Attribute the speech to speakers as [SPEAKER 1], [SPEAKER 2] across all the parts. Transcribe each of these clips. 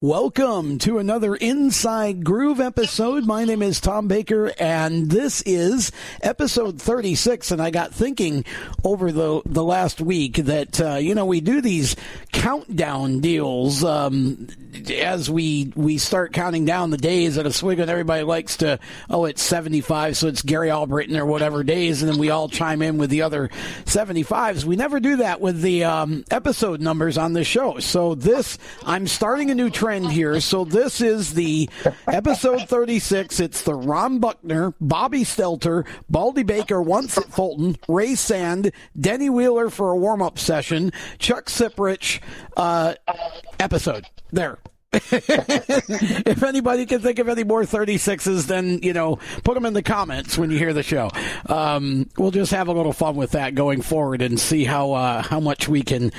[SPEAKER 1] Welcome to another Inside Groove episode. My name is Tom Baker, and this is episode 36. And I got thinking over the the last week that uh, you know we do these countdown deals um, as we we start counting down the days at Oswego, and everybody likes to oh it's 75, so it's Gary Albritton or whatever days, and then we all chime in with the other 75s. We never do that with the um, episode numbers on the show. So this I'm starting a new trend trend here. So this is the episode 36. It's the Ron Buckner, Bobby Stelter, Baldy Baker once at Fulton, Ray Sand, Denny Wheeler for a warm up session, Chuck Ciprich uh, episode. There. if anybody can think of any more 36s, then, you know, put them in the comments when you hear the show. Um, we'll just have a little fun with that going forward and see how, uh, how much we can,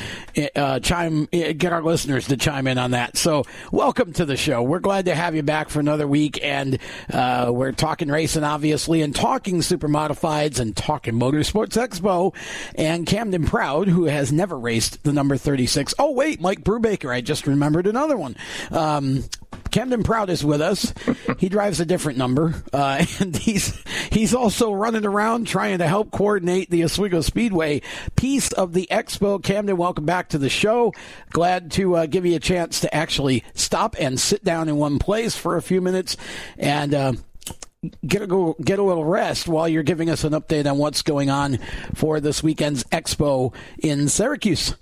[SPEAKER 1] uh, chime, get our listeners to chime in on that. So welcome to the show. We're glad to have you back for another week. And, uh, we're talking racing, obviously, and talking super modifieds and talking Motorsports Expo and Camden Proud, who has never raced the number 36. Oh, wait, Mike Brubaker. I just remembered another one. Um, Camden Proud is with us. He drives a different number, uh, and he's he's also running around trying to help coordinate the Oswego Speedway piece of the expo. Camden, welcome back to the show. Glad to uh, give you a chance to actually stop and sit down in one place for a few minutes and. Uh, get a go, get a little rest while you're giving us an update on what's going on for this weekend's expo in Syracuse.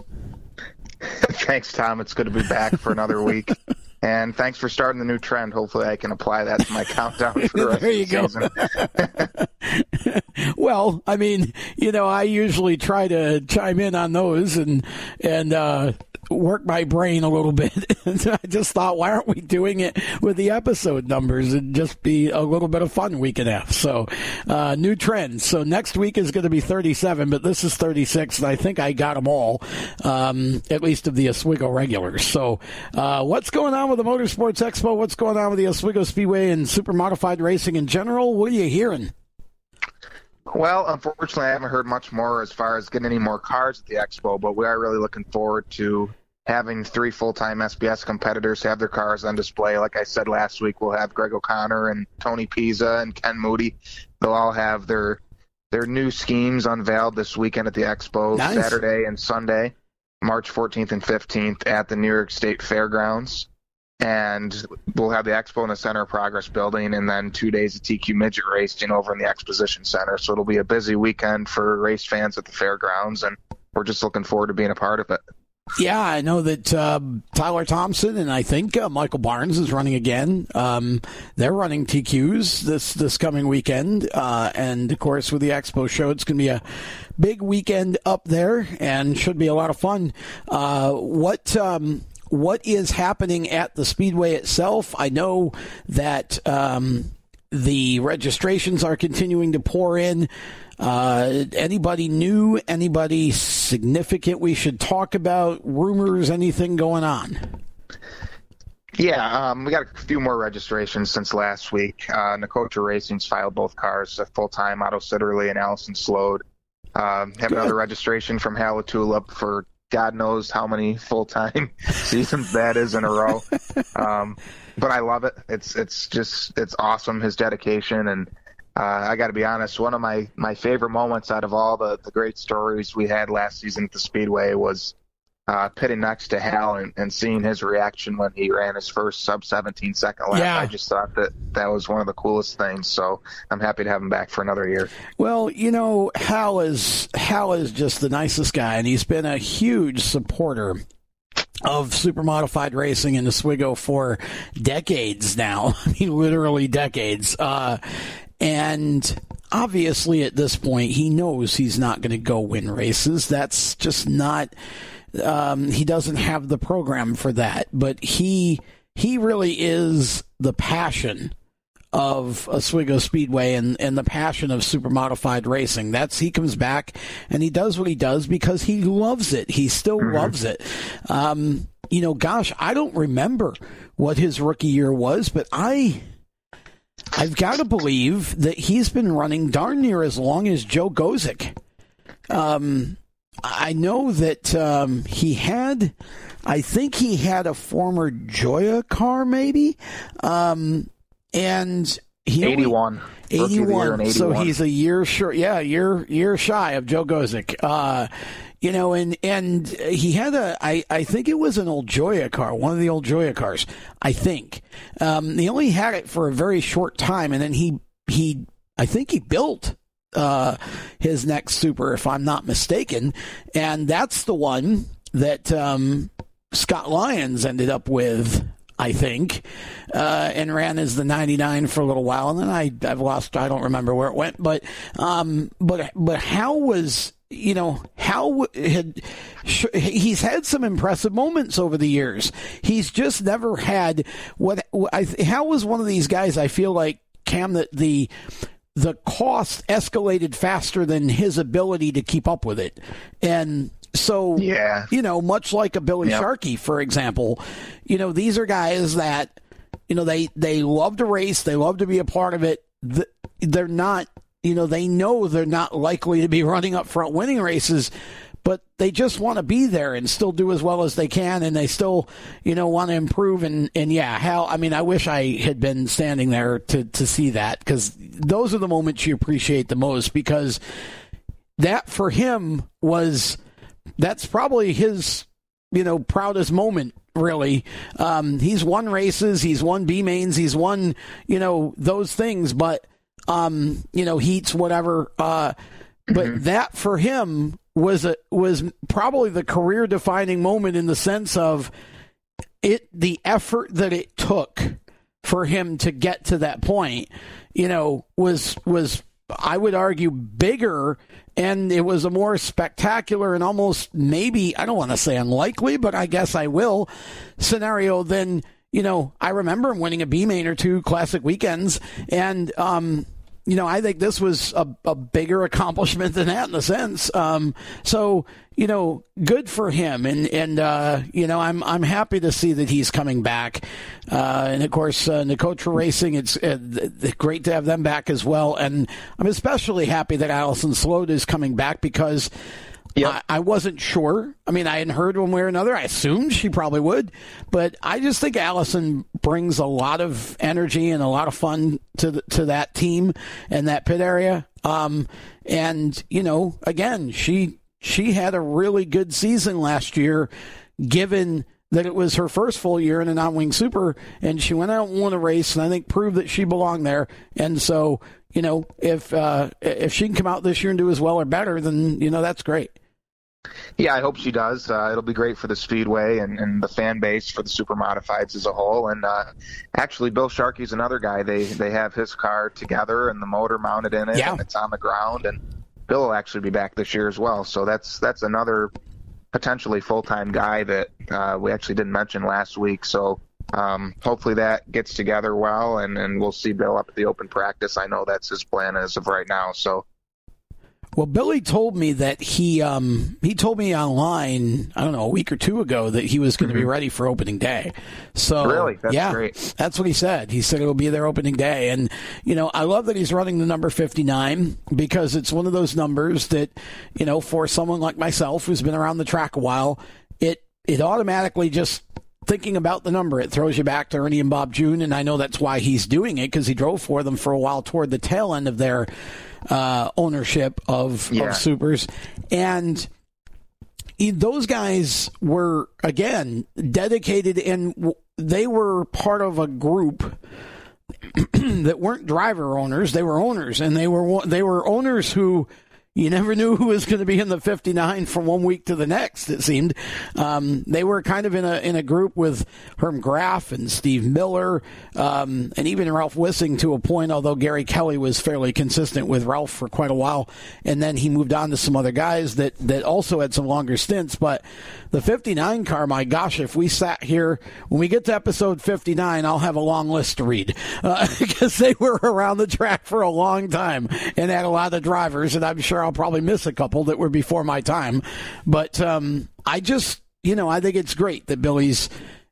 [SPEAKER 2] thanks, Tom. It's good to be back for another week. And thanks for starting the new trend. Hopefully, I can apply that to my countdown for the rest
[SPEAKER 1] there you
[SPEAKER 2] of the
[SPEAKER 1] go. well, I mean, you know, I usually try to chime in on those, and and uh, work my brain a little bit. I just thought, why aren't we doing it with the episode numbers and just be a little bit of fun we can have? So, uh, new trends. So next week is going to be 37, but this is 36, and I think I got them all, um, at least of the Oswego regulars. So, uh, what's going on with the Motorsports Expo? What's going on with the Oswego Speedway and super modified racing in general? What are you hearing?
[SPEAKER 2] Well, unfortunately, I haven't heard much more as far as getting any more cars at the expo, but we are really looking forward to having three full-time SBS competitors have their cars on display. Like I said last week, we'll have Greg O'Connor and Tony Pisa and Ken Moody. They'll all have their their new schemes unveiled this weekend at the expo, nice. Saturday and Sunday, March 14th and 15th at the New York State Fairgrounds and we'll have the expo in the Center of Progress building, and then two days of TQ midget racing over in the Exposition Center. So it'll be a busy weekend for race fans at the fairgrounds, and we're just looking forward to being a part of it.
[SPEAKER 1] Yeah, I know that uh, Tyler Thompson and I think uh, Michael Barnes is running again. Um, they're running TQs this this coming weekend, uh, and of course with the Expo show, it's going to be a big weekend up there, and should be a lot of fun. Uh, what um, what is happening at the Speedway itself. I know that um, the registrations are continuing to pour in. Uh, anybody new, anybody significant we should talk about? Rumors, anything going on?
[SPEAKER 2] Yeah, um, we got a few more registrations since last week. Uh, Nicotra Racing's filed both cars, full time Otto Sitterly and Allison Sloat. Um, have Good. another registration from Hal LaTulip for God knows how many full time seasons that is in a row. Um, but I love it. It's it's just it's awesome his dedication and uh, I got to be honest. One of my my favorite moments out of all the the great stories we had last season at the Speedway was uh, pitting next to Hal and, and seeing his reaction when he ran his first sub 17 second lap. Yeah. I just thought that that was one of the coolest things. So I'm happy to have him back for another year.
[SPEAKER 1] Well, you know, Hal is Hal is just the nicest guy, and he's been a huge supporter of super modified racing in Oswego for decades now. I mean, literally decades. Uh, and obviously, at this point, he knows he's not going to go win races. That's just not um, he doesn't have the program for that, but he he really is the passion of Oswego Speedway and, and the passion of super modified racing. That's he comes back and he does what he does because he loves it. He still mm-hmm. loves it. Um, you know, gosh, I don't remember what his rookie year was, but I I've got to believe that he's been running darn near as long as Joe Gosek. Um, I know that um, he had, I think he had a former Joya car, maybe, um, and he
[SPEAKER 2] 81.
[SPEAKER 1] 81. 81. So he's a year short. Yeah, year year shy of Joe Gosek. Uh, you know, and and he had a, I, I think it was an old Joya car, one of the old Joya cars, I think. Um, he only had it for a very short time, and then he he, I think he built uh, his next super, if I'm not mistaken, and that's the one that um, Scott Lyons ended up with. I think, uh, and ran as the 99 for a little while, and then I I've lost I don't remember where it went, but um, but but how was you know, how had he's had some impressive moments over the years. He's just never had what I how was one of these guys I feel like Cam that the the cost escalated faster than his ability to keep up with it. And so
[SPEAKER 2] yeah.
[SPEAKER 1] you know, much like a Billy yep. Sharkey for example, you know, these are guys that you know they they love to race, they love to be a part of it. They're not you know, they know they're not likely to be running up front winning races, but they just want to be there and still do as well as they can, and they still, you know, want to improve. And, and yeah, how, I mean, I wish I had been standing there to, to see that because those are the moments you appreciate the most because that for him was, that's probably his, you know, proudest moment really. Um, he's won races, he's won B mains, he's won, you know, those things, but um, you know, heats, whatever. Uh, but mm-hmm. that for him was a, was probably the career defining moment in the sense of it, the effort that it took for him to get to that point, you know, was, was, I would argue bigger and it was a more spectacular and almost maybe, I don't want to say unlikely, but I guess I will scenario than, you know, I remember him winning a B main or two classic weekends and, um, you know, I think this was a, a bigger accomplishment than that in a sense. Um, so, you know, good for him, and and uh, you know, I'm I'm happy to see that he's coming back. Uh, and of course, uh, Nicotra Racing, it's uh, great to have them back as well. And I'm especially happy that Allison Sloat is coming back because Yep. I, I, wasn't sure. I mean, I hadn't heard one way or another. I assumed she probably would, but I just think Allison brings a lot of energy and a lot of fun to the, to that team and that pit area. Um, and you know, again, she she had a really good season last year, given that it was her first full year in a non-wing super, and she went out and won a race, and I think proved that she belonged there. And so, you know, if uh, if she can come out this year and do as well or better, then you know that's great.
[SPEAKER 2] Yeah, I hope she does. Uh, it'll be great for the speedway and, and the fan base for the super modifieds as a whole. And uh, actually, Bill Sharkey's another guy. They they have his car together and the motor mounted in it,
[SPEAKER 1] yeah.
[SPEAKER 2] and it's on the ground. And Bill will actually be back this year as well. So that's that's another potentially full time guy that uh, we actually didn't mention last week. So um, hopefully that gets together well, and, and we'll see Bill up at the open practice. I know that's his plan as of right now. So
[SPEAKER 1] well, Billy told me that he um, he told me online, I don't know, a week or two ago that he was going to mm-hmm. be ready for opening day. So
[SPEAKER 2] really, that's
[SPEAKER 1] yeah,
[SPEAKER 2] great.
[SPEAKER 1] That's what he said. He said it'll be their opening day, and you know, I love that he's running the number fifty nine because it's one of those numbers that you know, for someone like myself who's been around the track a while, it it automatically just thinking about the number, it throws you back to Ernie and Bob June, and I know that's why he's doing it because he drove for them for a while toward the tail end of their uh, ownership of, yeah. of supers, and those guys were again dedicated, and they were part of a group that weren't driver owners; they were owners, and they were they were owners who you never knew who was going to be in the 59 from one week to the next. It seemed um, they were kind of in a in a group with Herm Graf and Steve Miller, um, and even Ralph Wissing to a point. Although Gary Kelly was fairly consistent with Ralph for quite a while, and then he moved on to some other guys that that also had some longer stints. But the 59 car, my gosh, if we sat here when we get to episode 59, I'll have a long list to read because uh, they were around the track for a long time and had a lot of drivers, and I'm sure probably miss a couple that were before my time. But um, I just, you know, I think it's great that Billy's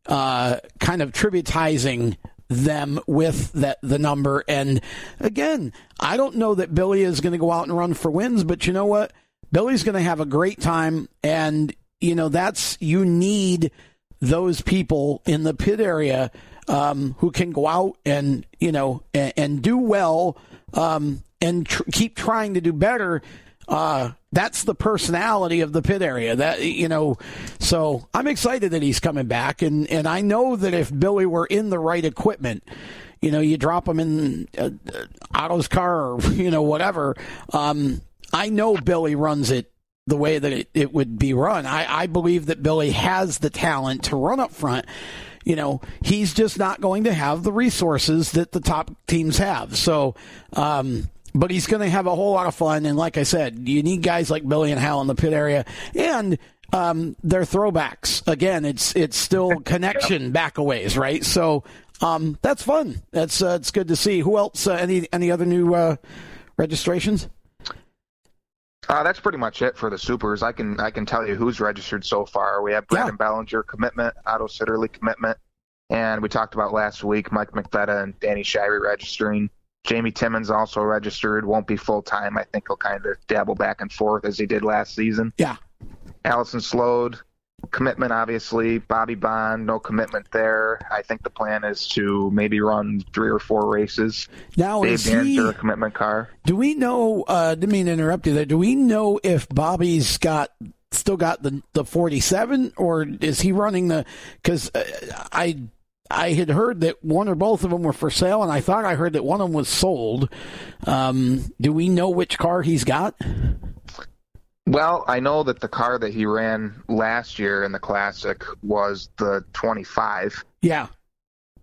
[SPEAKER 1] uh, kind of tributizing them with that the number. And again, I don't know that Billy is going to go out and run for wins, but you know what? Billy's going to have a great time, and you know that's you need those people in the pit area um, who can go out and you know and, and do well um, and tr- keep trying to do better uh, that's the personality of the pit area. That you know, so I'm excited that he's coming back, and and I know that if Billy were in the right equipment, you know, you drop him in uh, uh Otto's car or you know whatever. Um, I know Billy runs it the way that it, it would be run. I, I believe that Billy has the talent to run up front. You know, he's just not going to have the resources that the top teams have. So, um, but he's going to have a whole lot of fun. And like I said, you need guys like Billy and Hal in the pit area, and um, they're throwbacks. Again, it's it's still connection back a ways, right? So um, that's fun. That's uh, it's good to see. Who else? Uh, any any other new uh, registrations?
[SPEAKER 2] Uh, that's pretty much it for the supers. I can I can tell you who's registered so far. We have Brandon yeah. Bellinger commitment, Otto Sitterly commitment, and we talked about last week Mike McVetta and Danny Shirey registering. Jamie Timmons also registered, won't be full time. I think he'll kind of dabble back and forth as he did last season.
[SPEAKER 1] Yeah.
[SPEAKER 2] Allison Sloat, commitment obviously. Bobby Bond, no commitment there. I think the plan is to maybe run three or four races.
[SPEAKER 1] Now
[SPEAKER 2] Dave
[SPEAKER 1] is he,
[SPEAKER 2] a commitment car.
[SPEAKER 1] Do we know? Uh, didn't mean to interrupt you there. Do we know if Bobby's got still got the the forty seven, or is he running the? Because uh, I I had heard that one or both of them were for sale, and I thought I heard that one of them was sold. Um, do we know which car he's got?
[SPEAKER 2] Well, I know that the car that he ran last year in the Classic was the 25.
[SPEAKER 1] Yeah.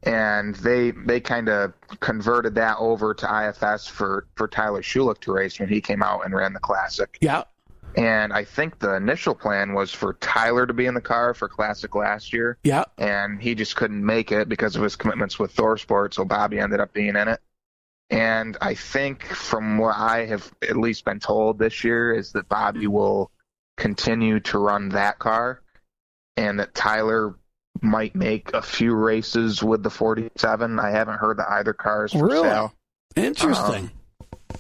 [SPEAKER 2] And they they kind of converted that over to IFS for for Tyler Schulich to race when he came out and ran the Classic.
[SPEAKER 1] Yeah.
[SPEAKER 2] And I think the initial plan was for Tyler to be in the car for Classic last year.
[SPEAKER 1] Yeah.
[SPEAKER 2] And he just couldn't make it because of his commitments with ThorSport, so Bobby ended up being in it. And I think from what I have at least been told this year is that Bobby will continue to run that car and that Tyler might make a few races with the 47. I haven't heard that either car is for
[SPEAKER 1] really?
[SPEAKER 2] sale.
[SPEAKER 1] Interesting.
[SPEAKER 2] Um,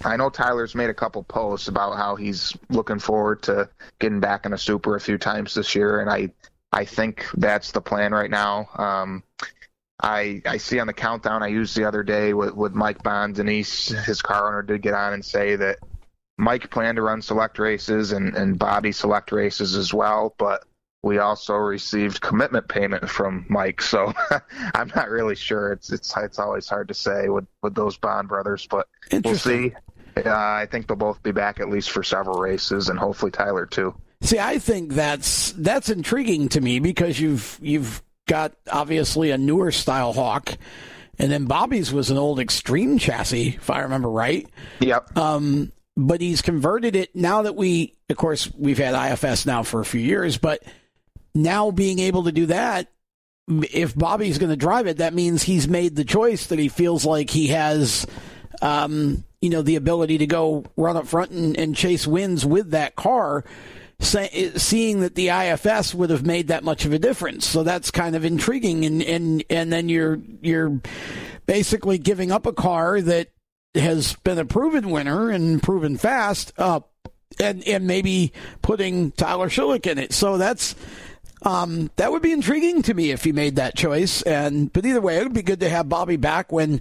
[SPEAKER 2] I know Tyler's made a couple posts about how he's looking forward to getting back in a super a few times this year, and I I think that's the plan right now. Um, I I see on the countdown I used the other day with, with Mike Bond, Denise, his car owner, did get on and say that Mike planned to run select races and, and Bobby select races as well, but we also received commitment payment from Mike, so I'm not really sure. It's it's it's always hard to say with with those Bond brothers, but we'll see. Uh, I think they'll both be back at least for several races, and hopefully Tyler too.
[SPEAKER 1] See, I think that's that's intriguing to me because you've you've got obviously a newer style Hawk, and then Bobby's was an old Extreme chassis, if I remember right.
[SPEAKER 2] Yep.
[SPEAKER 1] Um, but he's converted it now that we, of course, we've had IFS now for a few years, but now being able to do that, if Bobby's going to drive it, that means he's made the choice that he feels like he has um, you know, the ability to go run up front and, and chase wins with that car, say, seeing that the IFS would have made that much of a difference. So that's kind of intriguing. And, and, and then you're, you're basically giving up a car that has been a proven winner and proven fast, uh, and, and maybe putting Tyler Schulich in it. So that's, um, that would be intriguing to me if he made that choice. And but either way, it would be good to have Bobby back when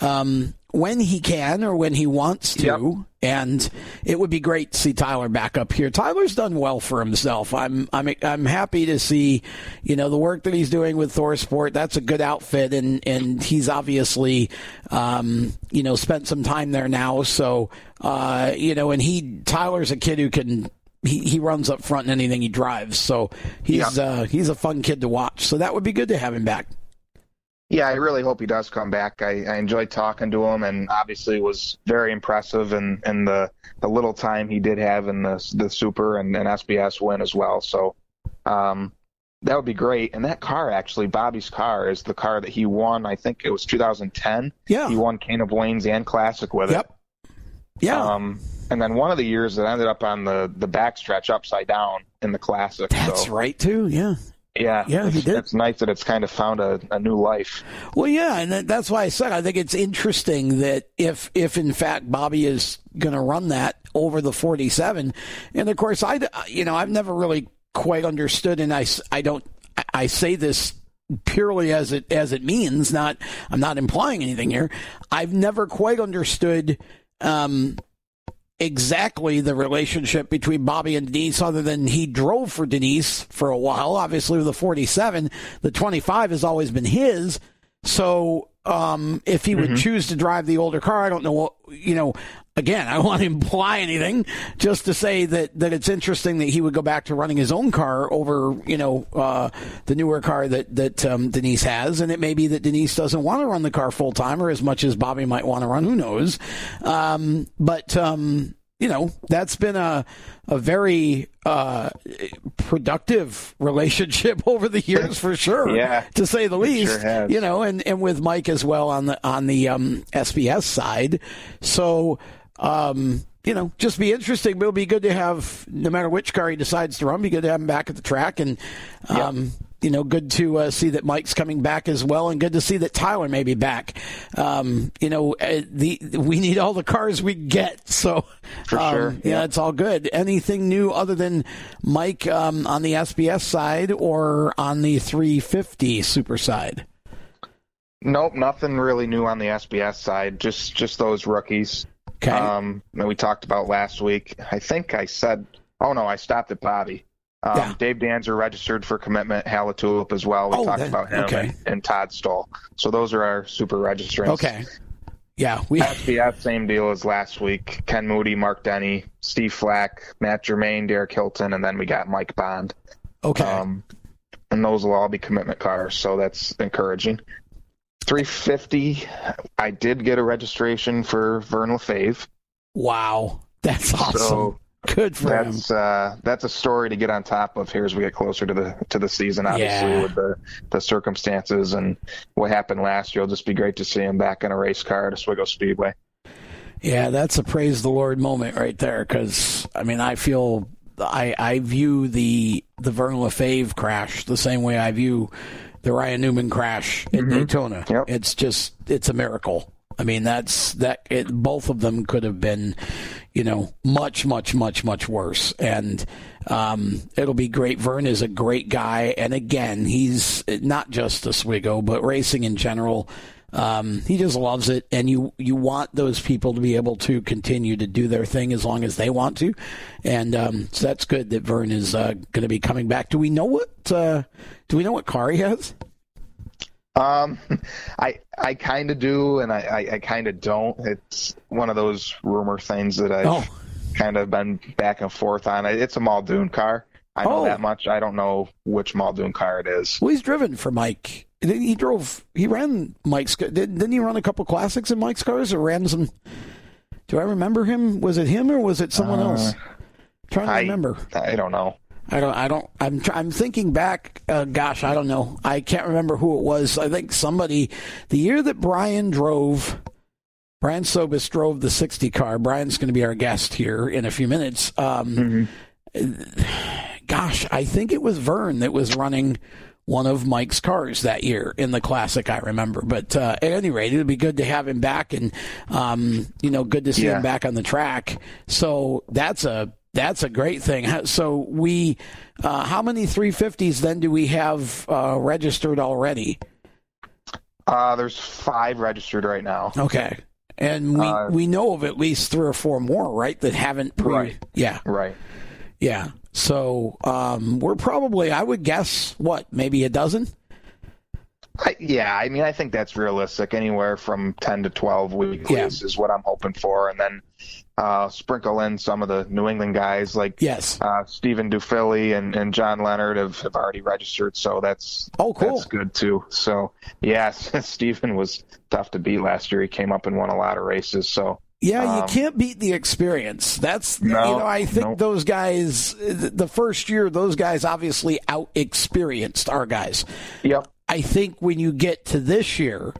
[SPEAKER 1] um, when he can or when he wants to.
[SPEAKER 2] Yep.
[SPEAKER 1] And it would be great to see Tyler back up here. Tyler's done well for himself. I'm I'm I'm happy to see, you know, the work that he's doing with ThorSport. That's a good outfit, and and he's obviously, um, you know, spent some time there now. So, uh, you know, and he Tyler's a kid who can he, he runs up front in anything he drives. So he's
[SPEAKER 2] Yeah.
[SPEAKER 1] uh, he's a fun kid to watch. So that would be good to have him back.
[SPEAKER 2] Yeah, I really hope he does come back. I, I enjoyed talking to him, and obviously was very impressive in, in the, the little time he did have in the the Super and, and SBS win as well. So um, that would be great. And that car, actually, Bobby's car, is the car that he won. I think it was 2010.
[SPEAKER 1] Yeah.
[SPEAKER 2] He won King of Lanes and Classic with it.
[SPEAKER 1] Yep. Yeah.
[SPEAKER 2] Um, and then one of the years that ended up on the the backstretch upside down in the Classic.
[SPEAKER 1] That's
[SPEAKER 2] so,
[SPEAKER 1] right too. Yeah.
[SPEAKER 2] Yeah,
[SPEAKER 1] Yeah, he
[SPEAKER 2] it's,
[SPEAKER 1] did.
[SPEAKER 2] It's nice that it's kind of found a, a new life.
[SPEAKER 1] Well, yeah, and that's why I said I think it's interesting that if if in fact Bobby is going to run that over the 47, and of course I you know I've never really quite understood, and I I don't I- I say this purely as it as it means, not I'm not implying anything here. I've never quite understood. Um, exactly the relationship between Bobby and Denise, other than he drove for Denise for a while. Obviously, with the 47, the 25 has always been his. So, um, if he would choose to drive the older car, I don't know what, you know, again, I don't want to imply anything, just to say that, that it's interesting that he would go back to running his own car over, you know, uh, the newer car that, that, um, Denise has. And it may be that Denise doesn't want to run the car full time or as much as Bobby might want to run. Who knows? Um, but, um, you know, that's been a, a very, uh, productive relationship over the years for sure.
[SPEAKER 2] Yeah,
[SPEAKER 1] To say the least,
[SPEAKER 2] sure
[SPEAKER 1] you know, and, and with Mike as well on the, on the, um, SBS side. So, um, you know, just be interesting. But it'll be good to have, no matter which car he decides to run, be good to have him back at the track. And, um, you know, good to uh, see that Mike's coming back as well, and good to see that Tyler may be back. Um, you know, uh, the we need all the cars we get. So,
[SPEAKER 2] For
[SPEAKER 1] um,
[SPEAKER 2] sure,
[SPEAKER 1] yeah,
[SPEAKER 2] yeah.
[SPEAKER 1] it's all good. Anything new other than Mike um, on the SBS side or on the 350 Super side?
[SPEAKER 2] Nope, nothing really new on the SBS side. Just just those rookies.
[SPEAKER 1] Okay.
[SPEAKER 2] Um, that we talked about last week. I think I said. Oh no, I stopped at Bobby. Um,
[SPEAKER 1] Yeah.
[SPEAKER 2] Dave Danzer registered for commitment. Hal LaTulip as well. We
[SPEAKER 1] Oh,
[SPEAKER 2] talked
[SPEAKER 1] that-
[SPEAKER 2] about him
[SPEAKER 1] okay.
[SPEAKER 2] and, and Todd Stoll. So those are our super registrants.
[SPEAKER 1] okay. Yeah, we.
[SPEAKER 2] SBS, same deal as last week. Ken Moody, Mark Denny, Steve Flack, Matt Germain, Derek Hilton, and then we got Mike Bond.
[SPEAKER 1] Okay.
[SPEAKER 2] Um, and those will all be commitment cars, so that's encouraging. 350, I did get a registration for Vern LeFave.
[SPEAKER 1] wow, that's awesome.
[SPEAKER 2] So
[SPEAKER 1] good for him.
[SPEAKER 2] that's uh, that's a story to get on top of here as we get closer to the to the season. Obviously,
[SPEAKER 1] Yeah.
[SPEAKER 2] with the the circumstances and what happened last year, it'll just be great to see him back in a race car at Oswego Speedway.
[SPEAKER 1] Yeah, that's a praise the Lord moment right there. Because I mean, I feel I I view the the Vern LeFave crash the same way I view the Ryan Newman crash at Daytona.
[SPEAKER 2] Yep.
[SPEAKER 1] It's just it's a miracle. I mean, that's that. It, both of them could have been, you know, much, much, much, much worse. And um, it'll be great. Vern is a great guy, and again, he's not just Oswego, but racing in general. Um, he just loves it, and you you want those people to be able to continue to do their thing as long as they want to, and um, so that's good that Vern is uh, going to be coming back. Do we know what uh, do we know what car he has?
[SPEAKER 2] Um, I I kind of do, and I I, I kind of don't. It's one of those rumor things that I've
[SPEAKER 1] Oh.
[SPEAKER 2] kind of been back and forth on. It's a Muldoon car. I know
[SPEAKER 1] Oh.
[SPEAKER 2] that much. I don't know which Muldoon car it is.
[SPEAKER 1] Well, he's driven for Mike. He he drove. He ran Mike's. Didn't didn't he run a couple classics in Mike's cars, or ran some? Do I remember him? Was it him or was it someone else? trying to
[SPEAKER 2] I
[SPEAKER 1] remember.
[SPEAKER 2] I don't know.
[SPEAKER 1] I don't. I don't. I'm. I'm thinking back. Uh, gosh, I don't know. I can't remember who it was. I think somebody. The year that Brian drove. Brian Sobus drove the 60 car. Brian's going to be our guest here in a few minutes. Um, Gosh, I think it was Vern that was running one of Mike's cars that year in the classic. I remember, but uh, at any rate, it'd be good to have him back, and um, you know, good to see
[SPEAKER 2] Yeah.
[SPEAKER 1] him back on the track. So that's a that's a great thing. So we, uh, how many 350s then do we have uh, registered already?
[SPEAKER 2] Uh, there's five registered right now.
[SPEAKER 1] Okay, And we,
[SPEAKER 2] Uh,
[SPEAKER 1] we know of at least three or four more, right? That haven't pre-
[SPEAKER 2] Right.
[SPEAKER 1] Yeah.
[SPEAKER 2] Right.
[SPEAKER 1] Yeah. So um, we're probably, I would guess, what, maybe a dozen?
[SPEAKER 2] I, yeah, I mean, I think that's realistic. Anywhere from ten to twelve weekly
[SPEAKER 1] Yeah.
[SPEAKER 2] is, what I'm hoping for, and then uh, sprinkle in some of the New England guys like
[SPEAKER 1] Yes.
[SPEAKER 2] uh, Stephen Dufilli and, and John Leonard have, have already registered, so that's
[SPEAKER 1] Oh, cool.
[SPEAKER 2] that's good too. So yes, Stephen was tough to beat last year. He came up and won a lot of races. So
[SPEAKER 1] Yeah, you
[SPEAKER 2] Um,
[SPEAKER 1] can't beat the experience. That's you know, I think
[SPEAKER 2] nope.
[SPEAKER 1] those guys the first year those guys obviously out experienced our guys.
[SPEAKER 2] yep,
[SPEAKER 1] I think when you get to this year,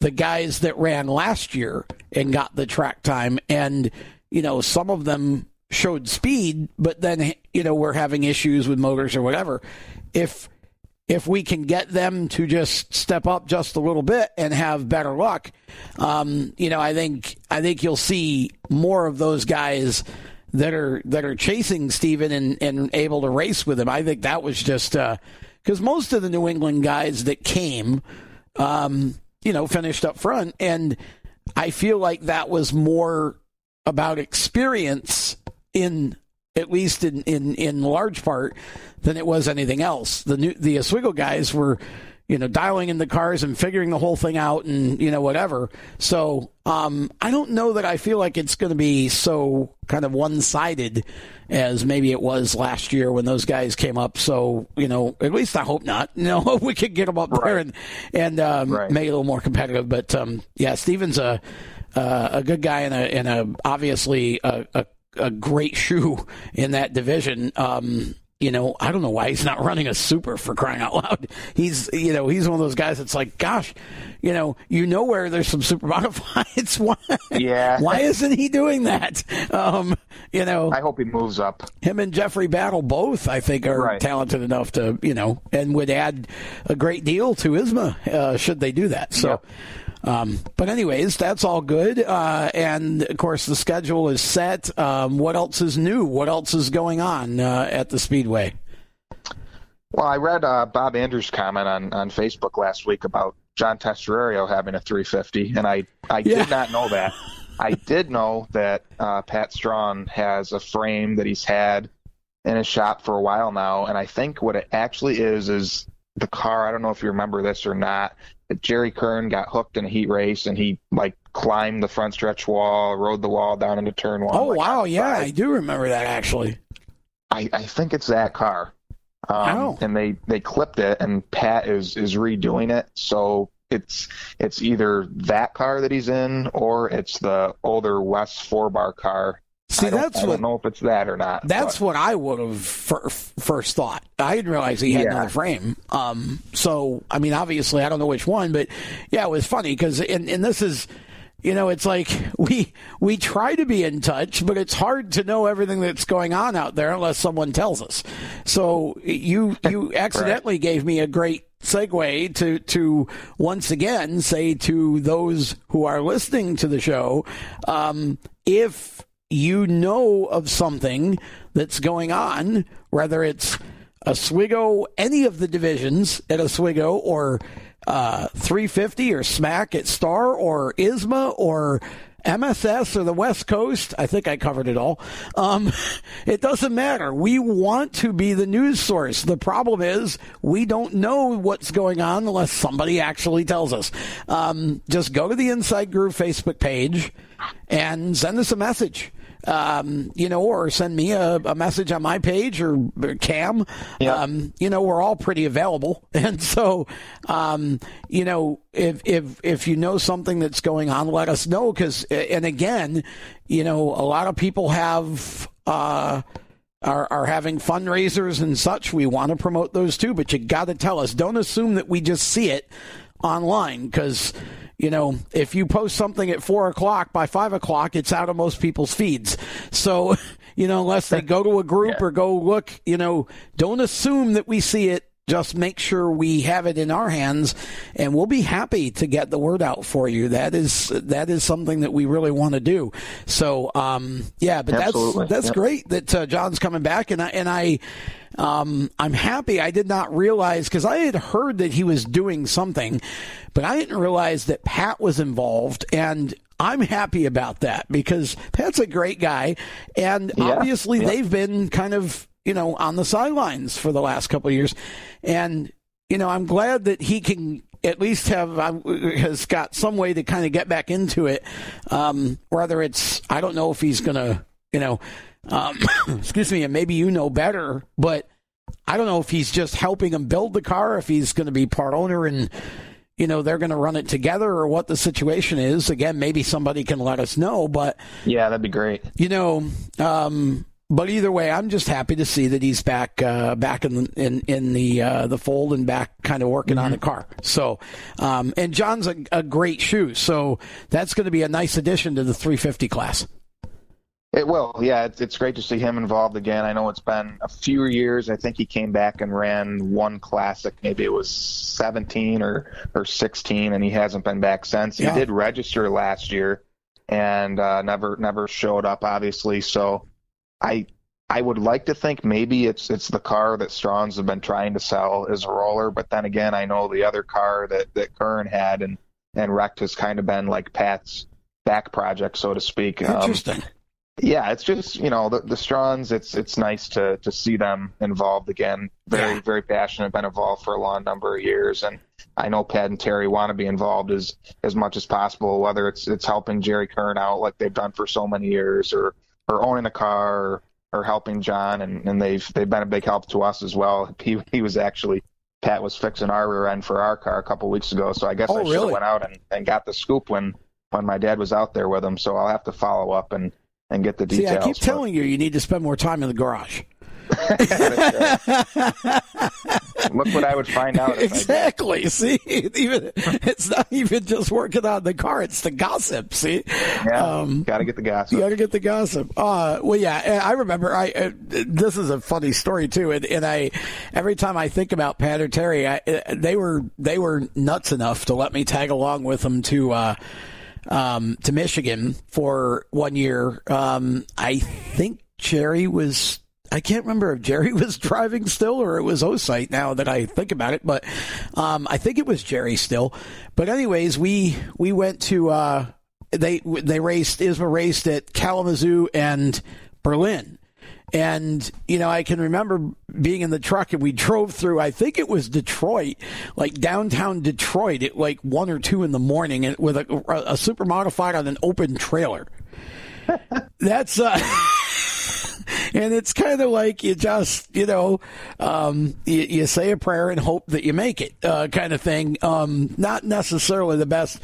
[SPEAKER 1] the guys that ran last year and got the track time and you know, some of them showed speed, but then you know, we're having issues with motors or whatever. If if we can get them to just step up just a little bit and have better luck, um, you know, I think I think you'll see more of those guys that are that are chasing Steven and, and able to race with him. I think that was just because most of the New England guys that came, um, you know, finished up front, and I feel like that was more about experience in at least in, in, in large part than it was anything else. The new the Oswego guys were, you know, dialing in the cars and figuring the whole thing out and you know whatever. So um, I don't know that I feel like it's going to be so kind of one sided as maybe it was last year when those guys came up. So you know, at least I hope not. You know, we could get them up there and and um,
[SPEAKER 2] Right.
[SPEAKER 1] make it a little more competitive. But um, yeah, Steven's a uh, a good guy and a and a obviously a, a a great shoe in that division. Um, you know, I don't know why he's not running a super for crying out loud. He's, you know, he's one of those guys that's like, gosh, you know, you know where there's some super modifieds. Why,
[SPEAKER 2] Yeah.
[SPEAKER 1] why isn't he doing that? Um, you know,
[SPEAKER 2] I hope he moves up.
[SPEAKER 1] him and Jeffrey Battle both, I think, are
[SPEAKER 2] Right.
[SPEAKER 1] talented enough to, you know, and would add a great deal to ISMA uh, should they do that. So, um, but anyways, that's all good. Uh, and of course, the schedule is set. Um, what else is new? What else is going on uh, at the Speedway?
[SPEAKER 2] Well, I read uh, Bob Andrews' comment on, on Facebook last week about John Testerario having a 350, and I, I
[SPEAKER 1] Yeah.
[SPEAKER 2] did not know that. I did know that uh, Pat Strawn has a frame that he's had in his shop for a while now, and I think what it actually is is the car. I don't know if you remember this or not. Jerry Kern got hooked in a heat race, and he like climbed the front stretch wall, rode the wall down into turn one.
[SPEAKER 1] Oh
[SPEAKER 2] like,
[SPEAKER 1] wow, yeah. I do remember that actually.
[SPEAKER 2] I, I think it's that car. Um. And they, they clipped it, and Pat is is redoing it. So it's it's either that car that he's in, or it's the older West four bar car.
[SPEAKER 1] See,
[SPEAKER 2] I
[SPEAKER 1] that's
[SPEAKER 2] I don't
[SPEAKER 1] what
[SPEAKER 2] know if it's that or not.
[SPEAKER 1] That's
[SPEAKER 2] but-
[SPEAKER 1] what I would have fir- first thought. I didn't realize he had
[SPEAKER 2] Yeah.
[SPEAKER 1] another frame. Um, so, I mean, obviously, I don't know which one, but yeah, it was funny because, and, and this is, you know, it's like we we try to be in touch, but it's hard to know everything that's going on out there unless someone tells us. So you you accidentally gave me a great segue to to once again say to those who are listening to the show, um, if you know of something that's going on, whether it's Oswego, any of the divisions at Oswego, or uh, 350 or Smack at Star, or ISMA, or MSS or the West Coast. I think I covered it all. Um, it doesn't matter. We want to be the news source. The problem is we don't know what's going on unless somebody actually tells us. Um, just go to the Inside Groove Facebook page and send us a message. Um, you know, or send me a, a message on my page or, or Cam.
[SPEAKER 2] Yeah.
[SPEAKER 1] Um, you know, we're all pretty available, and so, um, you know, if if if you know something that's going on, let us know. Because, and again, you know, a lot of people have. Uh, are, are having fundraisers and such. We want to promote those too, but you got to tell us. Don't assume that we just see it online because, you know, if you post something at four o'clock, by five o'clock, it's out of most people's feeds. So, you know, unless they go to a group
[SPEAKER 2] Yeah.
[SPEAKER 1] or go look, you know, don't assume that we see it just make sure we have it in our hands and we'll be happy to get the word out for you that is that is something that we really want to do so um, yeah but
[SPEAKER 2] Absolutely.
[SPEAKER 1] that's that's
[SPEAKER 2] Yep.
[SPEAKER 1] great that uh, john's coming back and i and i um, i'm happy i did not realize because i had heard that he was doing something but i didn't realize that pat was involved and I'm happy about that because Pat's a great guy, and
[SPEAKER 2] Yeah.
[SPEAKER 1] obviously
[SPEAKER 2] Yeah.
[SPEAKER 1] they've been kind of you know on the sidelines for the last couple of years, and you know I'm glad that he can at least have um, has got some way to kind of get back into it. Um, whether it's I don't know if he's gonna you know, um, excuse me, and maybe you know better, but I don't know if he's just helping him build the car, if he's going to be part owner and you know they're going to run it together or what the situation is. Again, maybe somebody can let us know, but
[SPEAKER 2] Yeah, that'd be great.
[SPEAKER 1] you know, um, but either way, I'm just happy to see that he's back, uh, back in in in the uh, the fold and back, kind of working on the car. So, um, and John's a, a great shoe, so that's going to be a nice addition to the 350 class.
[SPEAKER 2] It will. Yeah, it's, it's great to see him involved again. I know it's been a few years. I think he came back and ran one classic. Maybe it was 17 or, or 16, and he hasn't been back since.
[SPEAKER 1] Yeah.
[SPEAKER 2] He did register last year and uh, never never showed up, obviously. So I I would like to think maybe it's it's the car that Strong's have been trying to sell as a roller, but then again, I know the other car that that Kern had and and wrecked has kind of been like Pat's back project, so to speak. Um,
[SPEAKER 1] Interesting.
[SPEAKER 2] yeah, it's just you know the the Strons. It's it's nice to to see them involved again. Very
[SPEAKER 1] Yeah.
[SPEAKER 2] very passionate. Been involved for a long number of years, and I know Pat and Terry want to be involved as as much as possible. Whether it's it's helping Jerry Kern out like they've done for so many years, or or owning a car, or, helping John, and and they've they've been a big help to us as well. He he was actually. Pat was fixing our rear end for our car a couple weeks ago, so I guess
[SPEAKER 1] Oh,
[SPEAKER 2] I should
[SPEAKER 1] really?
[SPEAKER 2] have went out and, and got the scoop when when my dad was out there with him. So I'll have to follow up and and get the details. See.
[SPEAKER 1] I keep
[SPEAKER 2] but-
[SPEAKER 1] telling you, you need to spend more time in the garage.
[SPEAKER 2] Look what I would find out.
[SPEAKER 1] Exactly. See, even it's not even just working on the car; it's the gossip. See.
[SPEAKER 2] Yeah,
[SPEAKER 1] Um,
[SPEAKER 2] got to get the gossip.
[SPEAKER 1] You got to get the gossip. Uh, well, yeah, I remember. I uh, this is a funny story too, and, and I every time I think about Pat or Terry, I, uh, they were they were nuts enough to let me tag along with them to uh, um, to Michigan for one year. Um, I think Jerry was. I can't remember if Jerry was driving still or it was Osite now that I think about it, but um, I think it was Jerry still. But anyways, we we went to uh, they they raced ISMA raced at Kalamazoo and Berlin. And you know, I can remember being in the truck and we drove through. I think it was Detroit, like downtown Detroit, at like one or two in the morning, with a, a super modified on an open trailer. That's uh, and it's kind of like you just you know um, you, you say a prayer and hope that you make it uh, kind of thing um, not necessarily the best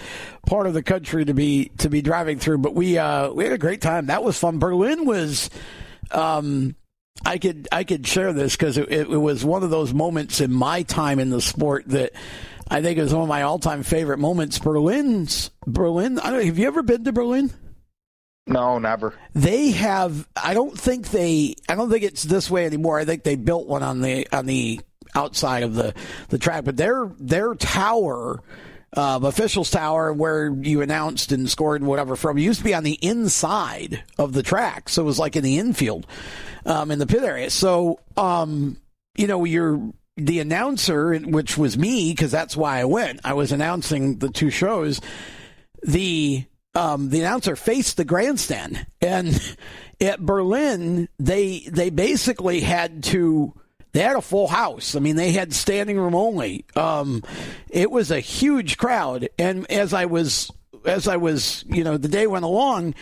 [SPEAKER 1] part of the country to be to be driving through but we uh, we had a great time that was fun berlin was um, I could I could share this because it, it, was one of those moments in my time in the sport that I think is one of my all time favorite moments. Berlin's Berlin. I don't. Have you ever been to Berlin?
[SPEAKER 2] No, never.
[SPEAKER 1] They have. I don't think they. I don't think it's this way anymore. I think they built one on the on the outside of the the track, but their their tower. Uh, officials tower where you announced and scored and whatever from used to be on the inside of the track so it was like in the infield um, in the pit area so um, you know you're the announcer which was me because that's why i went i was announcing the two shows the um, the announcer faced the grandstand, and at Berlin, they they basically had to. They had a full house. I mean, they had standing room only. Um, it was a huge crowd, and as I was as I was, you know, the day went along,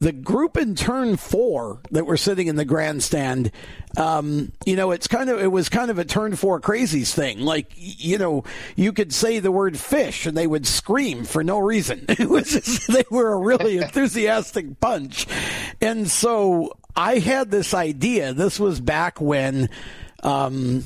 [SPEAKER 1] the group in turn four that were sitting in the grandstand, um, you know, it's kind of it was kind of a turn four crazies thing. Like you know, you could say the word fish and they would scream for no reason. It was just, they were a really enthusiastic bunch, and so I had this idea. This was back when. Um,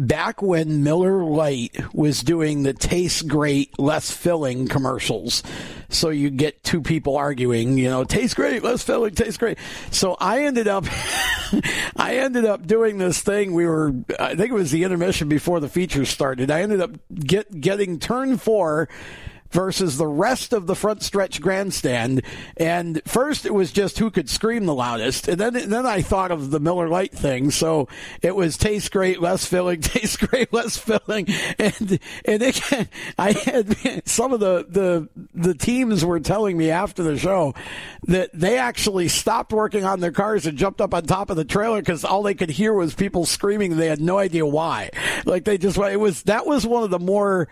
[SPEAKER 1] back when Miller Lite was doing the taste great, less filling commercials. So you get two people arguing, you know, taste great, less filling, taste great. So I ended up, I ended up doing this thing. We were, I think it was the intermission before the feature started. I ended up get getting turn four versus the rest of the front stretch grandstand. And first it was just who could scream the loudest. And then, then I thought of the Miller Lite thing. So it was taste great, less filling, taste great, less filling. And, and again, I had some of the, the, the teams were telling me after the show that they actually stopped working on their cars and jumped up on top of the trailer because all they could hear was people screaming. They had no idea why. Like they just, it was, that was one of the more,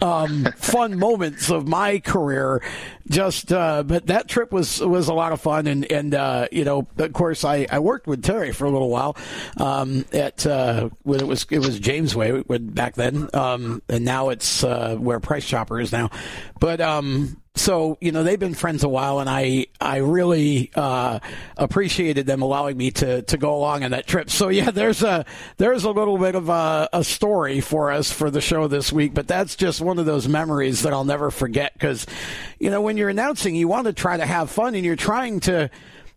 [SPEAKER 1] um, fun moments of my career. Just, uh, but that trip was was a lot of fun, and and uh, you know, of course, I, I worked with Terry for a little while um, at uh, when it was it was James Way back then, um, and now it's uh, where Price Chopper is now. But um, so you know they've been friends a while, and I I really uh, appreciated them allowing me to to go along on that trip. So yeah, there's a there's a little bit of a, a story for us for the show this week, but that's just one of those memories that I'll never forget because you know when you're announcing, you want to try to have fun, and you're trying to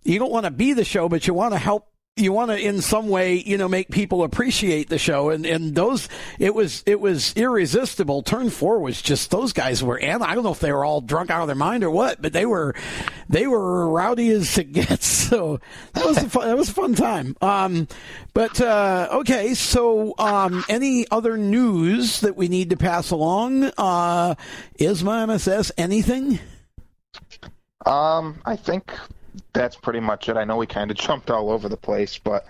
[SPEAKER 1] you don't want to be the show, but you want to help you want to in some way you know make people appreciate the show. And and those it was it was irresistible. Turn four was just those guys were and i don't know if they were all drunk out of their mind or what but they were they were rowdy as it gets. So that was a fun, that was a fun time. Um but uh okay. So um any other news that we need to pass along? Uh ISMA mss anything?
[SPEAKER 2] Um i think that's pretty much it. I know we kind of jumped all over the place, but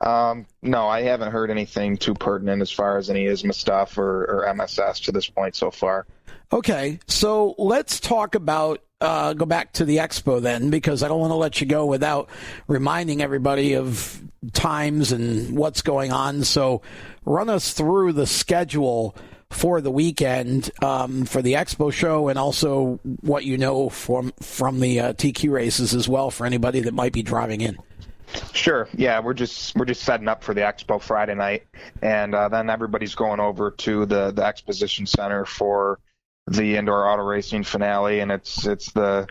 [SPEAKER 2] um, no, I haven't heard anything too pertinent as far as any ISMA stuff or, or MSS to this point so far.
[SPEAKER 1] Okay, so let's talk about uh, go back to the expo then, because I don't want to let you go without reminding everybody of times and what's going on. So, run us through the schedule for the weekend um, for the expo show and also what you know from from the uh, TQ races as well for anybody that might be driving in.
[SPEAKER 2] Sure. Yeah, we're just we're just setting up for the expo Friday night, and uh, then everybody's going over to the the exposition center for the indoor auto racing finale, and it's it's the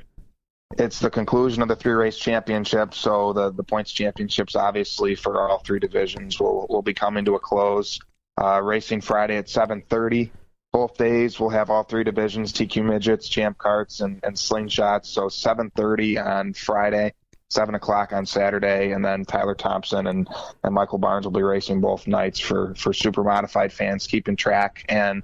[SPEAKER 2] it's the conclusion of the three race championship. So the the points championships, obviously for all three divisions, will will be coming to a close. Uh, racing Friday at 7:30. Both days we'll have all three divisions: TQ midgets, champ karts, and, and slingshots. So 7:30 on Friday, seven o'clock on Saturday, and then Tyler Thompson and, and Michael Barnes will be racing both nights for for super modified fans keeping track. And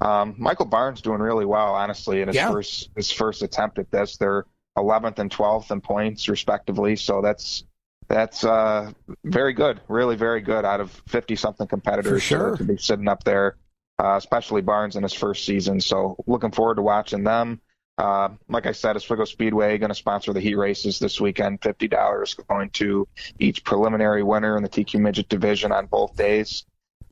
[SPEAKER 2] um, Michael Barnes doing really well, honestly, in his yeah. first his first attempt at this. They're 11th and 12th in points respectively. So that's that's uh, very good, really very good out of 50 something competitors
[SPEAKER 1] sure.
[SPEAKER 2] to be sitting up there, uh, especially Barnes in his first season. So looking forward to watching them. Uh, like I said, Oswego Speedway going to sponsor the heat races this weekend. Fifty dollars going to each preliminary winner in the TQ midget division on both days,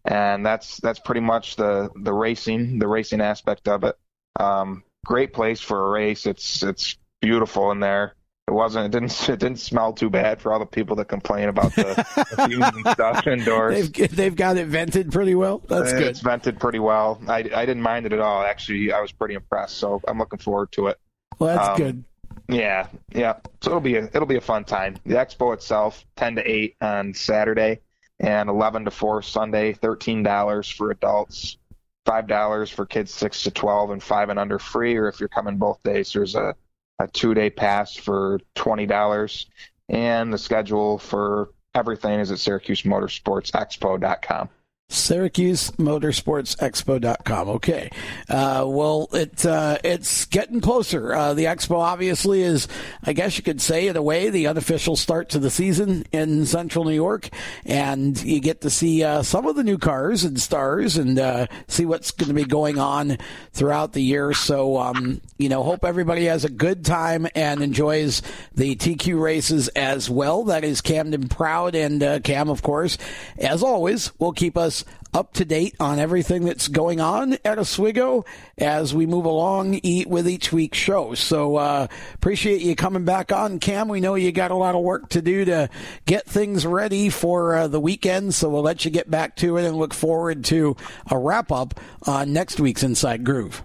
[SPEAKER 2] and that's that's pretty much the the racing, the racing aspect of it. Um, great place for a race. It's it's beautiful in there it wasn't it didn't it didn't smell too bad for all the people that complain about the, the fumes and stuff indoors.
[SPEAKER 1] They've, they've got it vented pretty well. That's
[SPEAKER 2] it's
[SPEAKER 1] good.
[SPEAKER 2] It's vented pretty well. I, I didn't mind it at all. Actually, I was pretty impressed. So I'm looking forward to it.
[SPEAKER 1] Well, that's um, good.
[SPEAKER 2] Yeah, yeah. So it'll be a it'll be a fun time. The expo itself, ten to eight on Saturday, and eleven to four Sunday. Thirteen dollars for adults, five dollars for kids six to twelve, and five and under free. Or if you're coming both days, there's a a two day pass for $20. And the schedule for everything is at SyracuseMotorsportsExpo.com.
[SPEAKER 1] SyracuseMotorsportsExpo.com. Okay. Uh, well, it uh, it's getting closer. Uh, the expo obviously is, I guess you could say, in a way, the unofficial start to the season in Central New York, and you get to see uh, some of the new cars and stars, and uh, see what's going to be going on throughout the year. So, um, you know, hope everybody has a good time and enjoys the TQ races as well. That is Camden Proud, and uh, Cam, of course, as always, will keep us up to date on everything that's going on at Oswego as we move along eat with each week's show. So uh, appreciate you coming back on, Cam. We know you got a lot of work to do to get things ready for uh, the weekend, so we'll let you get back to it and look forward to a wrap up on next week's Inside Groove.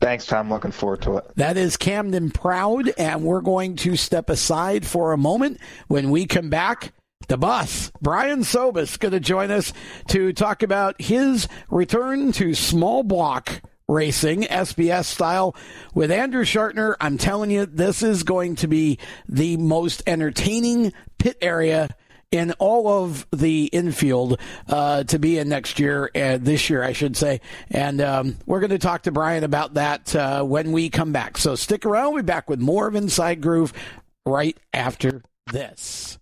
[SPEAKER 2] Thanks, Tom. Looking forward to it.
[SPEAKER 1] That is Camden Proud, and we're going to step aside for a moment. When we come back, the boss, Brian Sobus, going to join us to talk about his return to small block racing, SBS style, with Andrew Schartner. I'm telling you, this is going to be the most entertaining pit area in all of the infield uh, to be in next year, uh, this year, I should say. And um, we're going to talk to Brian about that uh, when we come back. So stick around. We'll be back with more of Inside Groove right after this.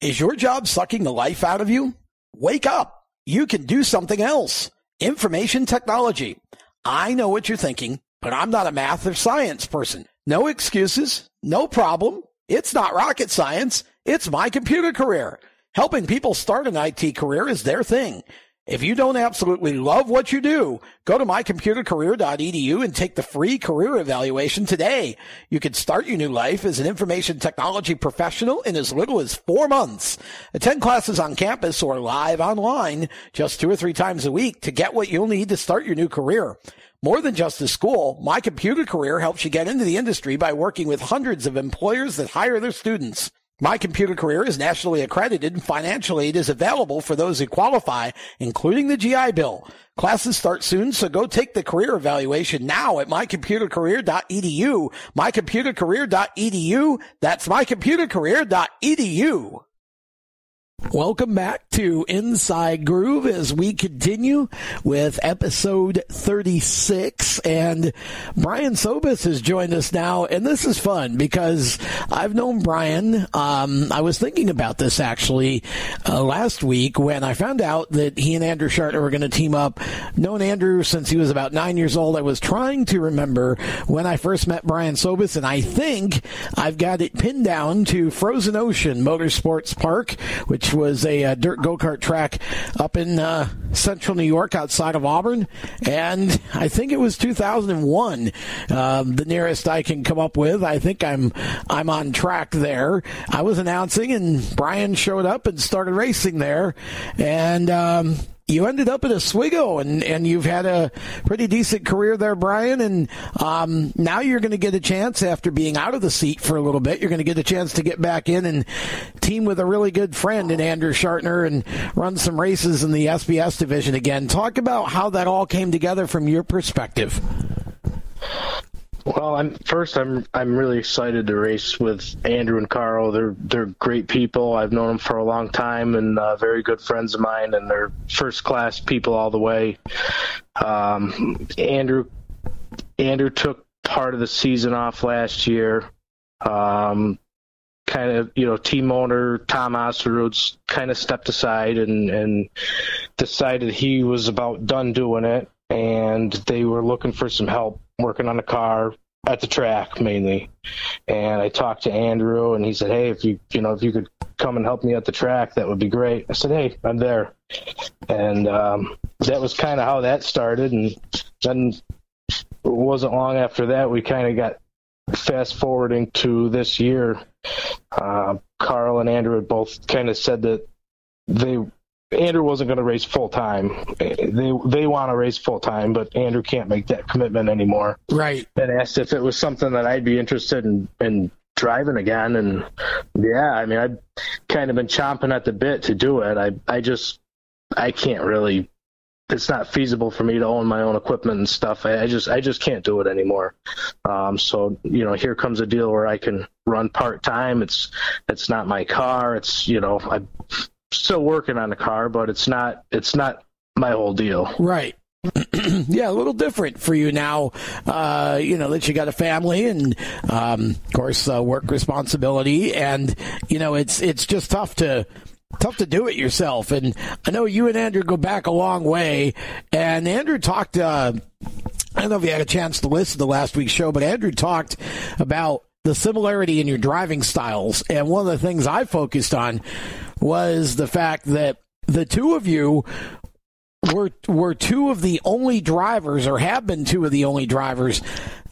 [SPEAKER 1] Is your job sucking the life out of you? Wake up. You can do something else. Information technology. I know what you're thinking, but I'm not a math or science person. No excuses. No problem. It's not rocket science. It's my computer career. Helping people start an IT career is their thing. If you don't absolutely love what you do, go to mycomputercareer.edu and take the free career evaluation today. You can start your new life as an information technology professional in as little as four months. Attend classes on campus or live online just two or three times a week to get what you'll need to start your new career. More than just a school, My Computer Career helps you get into the industry by working with hundreds of employers that hire their students. My Computer Career is nationally accredited and financial aid is available for those who qualify, including the GI Bill. Classes start soon, so go take the career evaluation now at mycomputercareer.edu. Mycomputercareer.edu. That's mycomputercareer.edu. Welcome back to Inside Groove as we continue with episode 36. And Brian Sobus has joined us now. And this is fun because I've known Brian. Um, I was thinking about this actually uh, last week when I found out that he and Andrew Schartner were going to team up. Known Andrew since he was about nine years old. I was trying to remember when I first met Brian Sobus, and I think I've got it pinned down to Frozen Ocean Motorsports Park, which which was a, a uh, dirt go kart track up in uh, central New York outside of Auburn. And I think it was 2001, um, the nearest I can come up with. I think I'm I'm on track there. I was announcing, and Brian showed up and started racing there, and. Um, you ended up at Oswego and, and you've had a pretty decent career there, Brian. And um, now you're going to get a chance after being out of the seat for a little bit. You're going to get a chance to get back in and team with a really good friend in Andrew Schartner and run some races in the SBS division again. Talk about how that all came together from your perspective.
[SPEAKER 3] Well, I'm first. I'm I'm really excited to race with Andrew and Carl. They're they're great people. I've known them for a long time and uh, very good friends of mine, and they're first class people all the way. Um, Andrew Andrew took part of the season off last year. Um, kind of, you know, team owner Tom Osteroods kind of stepped aside and and decided he was about done doing it, and they were looking for some help working on the car at the track mainly. And I talked to Andrew, and he said, "Hey, if you you know if you could come and help me at the track, that would be great." I said, "Hey, I'm there," and um, that was kind of how that started. And then it wasn't long after that we kind of got fast forwarding to this year. Uh, Carl and Andrew had both kind of said that they Andrew wasn't going to race full time. They they want to race full time, but Andrew can't make that commitment anymore.
[SPEAKER 1] Right.
[SPEAKER 3] And asked if it was something that I'd be interested in in driving again, and yeah, I mean I'd kind of been chomping at the bit to do it. I I just I can't really. It's not feasible for me to own my own equipment and stuff. I, I just I just can't do it anymore. Um, so you know, here comes a deal where I can run part time. It's it's not my car. It's you know I still working on the car, but it's not it's not my whole deal.
[SPEAKER 1] Right. yeah, a little different for you now. Uh, you know that you got a family and, um, of course, uh, work responsibility, and you know it's it's just tough to tough to do it yourself. And I know you and Andrew go back a long way. And Andrew talked. Uh, I don't know if you had a chance to listen to last week's show, but Andrew talked about the similarity in your driving styles. And one of the things I focused on was the fact that the two of you were were two of the only drivers or have been two of the only drivers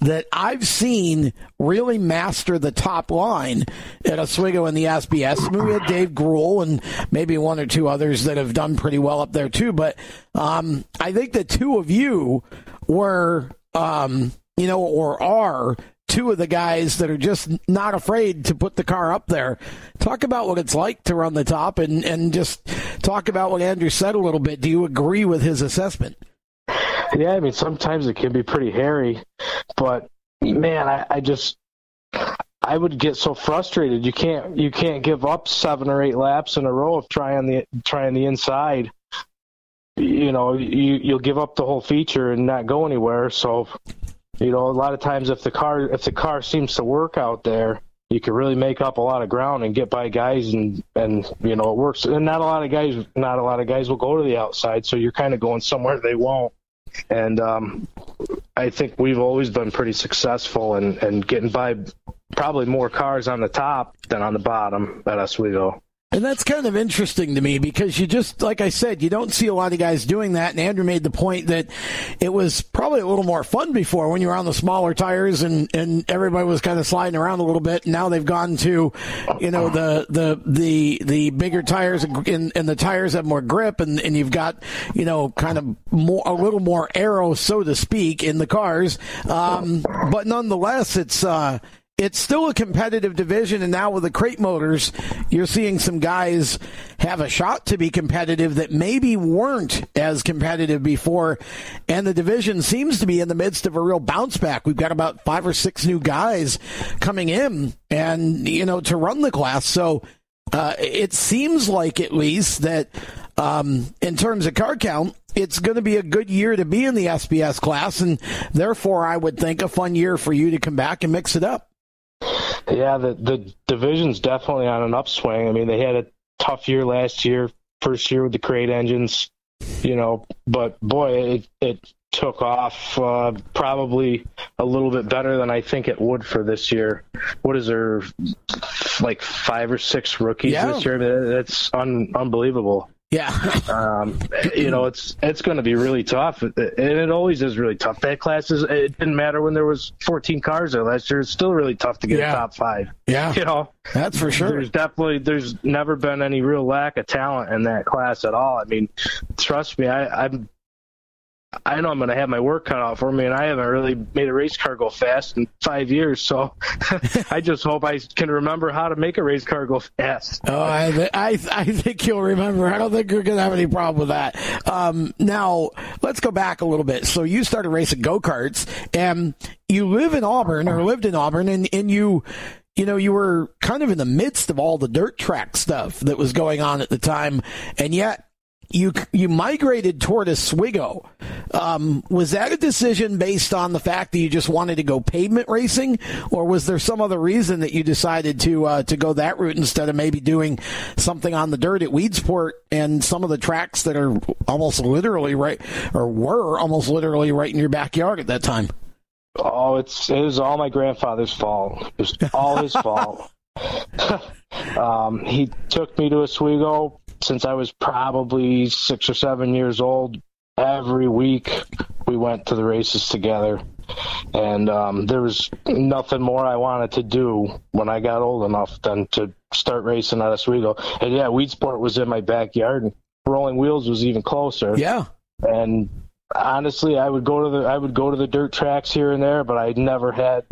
[SPEAKER 1] that I've seen really master the top line at Oswego and the SBS. We had Dave Gruhl and maybe one or two others that have done pretty well up there too. But um, I think the two of you were, um, you know, or are two of the guys that are just not afraid to put the car up there. Talk about what it's like to run the top and, and just talk about what Andrew said a little bit. Do you agree with his assessment?
[SPEAKER 3] Yeah, I mean, sometimes it can be pretty hairy, but man, I, I just, I would get so frustrated. You can't, you can't give up seven or eight laps in a row of trying the, trying the inside. You know, you, you'll give up the whole feature and not go anywhere. So, you know, a lot of times if the car, if the car seems to work out there, you can really make up a lot of ground and get by guys and and you know it works and not a lot of guys not a lot of guys will go to the outside so you're kind of going somewhere they won't and um, I think we've always been pretty successful in, in getting by probably more cars on the top than on the bottom at Oswego.
[SPEAKER 1] And that's kind of interesting to me because you just, like I said, you don't see a lot of guys doing that. And Andrew made the point that it was probably a little more fun before when you were on the smaller tires and, and everybody was kind of sliding around a little bit. Now they've gone to, you know, the, the, the, the bigger tires and, and the tires have more grip and, and you've got, you know, kind of more, a little more aero, so to speak, in the cars. Um, but nonetheless, it's, uh, it's still a competitive division, and now with the crate motors, you're seeing some guys have a shot to be competitive that maybe weren't as competitive before. And the division seems to be in the midst of a real bounce back. We've got about five or six new guys coming in, and you know, to run the class. So uh, it seems like at least that um, in terms of car count, it's going to be a good year to be in the SBS class, and therefore, I would think a fun year for you to come back and mix it up.
[SPEAKER 3] Yeah, the the division's definitely on an upswing. I mean, they had a tough year last year, first year with the crate engines, you know, but boy, it it took off uh, probably a little bit better than I think it would for this year. What is there, like five or six rookies yeah. this year? That's un- unbelievable.
[SPEAKER 1] Yeah.
[SPEAKER 3] um, you know, it's it's going to be really tough, and it always is really tough. That class is. It didn't matter when there was 14 cars there last year. It's still really tough to get yeah. a top five.
[SPEAKER 1] Yeah.
[SPEAKER 3] You know,
[SPEAKER 1] that's for sure.
[SPEAKER 3] There's definitely there's never been any real lack of talent in that class at all. I mean, trust me, I, I'm I know I'm going to have my work cut out for me, and I haven't really made a race car go fast in five years. So I just hope I can remember how to make a race car go fast.
[SPEAKER 1] Oh, I, I, I think you'll remember. I don't think you're going to have any problem with that. Um, now, let's go back a little bit. So you started racing go karts, and you live in Auburn or lived in Auburn, and, and you you know, you were kind of in the midst of all the dirt track stuff that was going on at the time, and yet you you migrated toward Oswego. Um, was that a decision based on the fact that you just wanted to go pavement racing, or was there some other reason that you decided to uh, to go that route instead of maybe doing something on the dirt at Weedsport and some of the tracks that are almost literally right or were almost literally right in your backyard at that time?
[SPEAKER 3] Oh, it's it was all my grandfather's fault. It was all his fault. um, he took me to Oswego since I was probably six or seven years old. Every week we went to the races together. And um, there was nothing more I wanted to do when I got old enough than to start racing at Oswego. And yeah, Weedsport was in my backyard, and Rolling Wheels was even closer.
[SPEAKER 1] Yeah.
[SPEAKER 3] And honestly, I would go to the I would go to the dirt tracks here and there, but I never had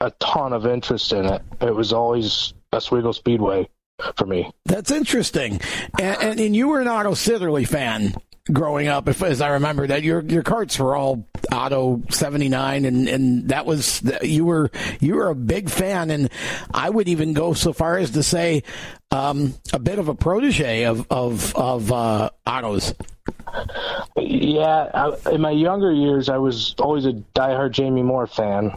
[SPEAKER 3] a ton of interest in it. It was always Oswego Speedway for me.
[SPEAKER 1] That's interesting. And, and, and you were an Otto Sitterly fan growing up, if, as I remember that your your carts were all Otto seventy nine, and and that was you were you were a big fan, and I would even go so far as to say um, a bit of a protege of of of uh, Otto's.
[SPEAKER 3] Yeah, I, in my younger years, I was always a diehard Jamie Moore fan.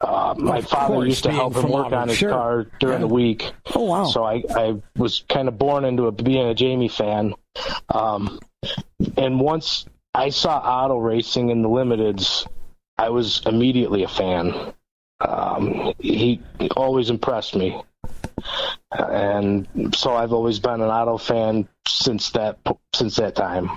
[SPEAKER 3] Uh, my father course, used to help him work on his sure. car during yeah. the week.
[SPEAKER 1] Oh wow!
[SPEAKER 3] So I, I was kind of born into a, being a Jamie fan. Um, and once I saw Otto racing in the limiteds, I was immediately a fan. Um, he always impressed me, and so I've always been an Otto fan since that since that time.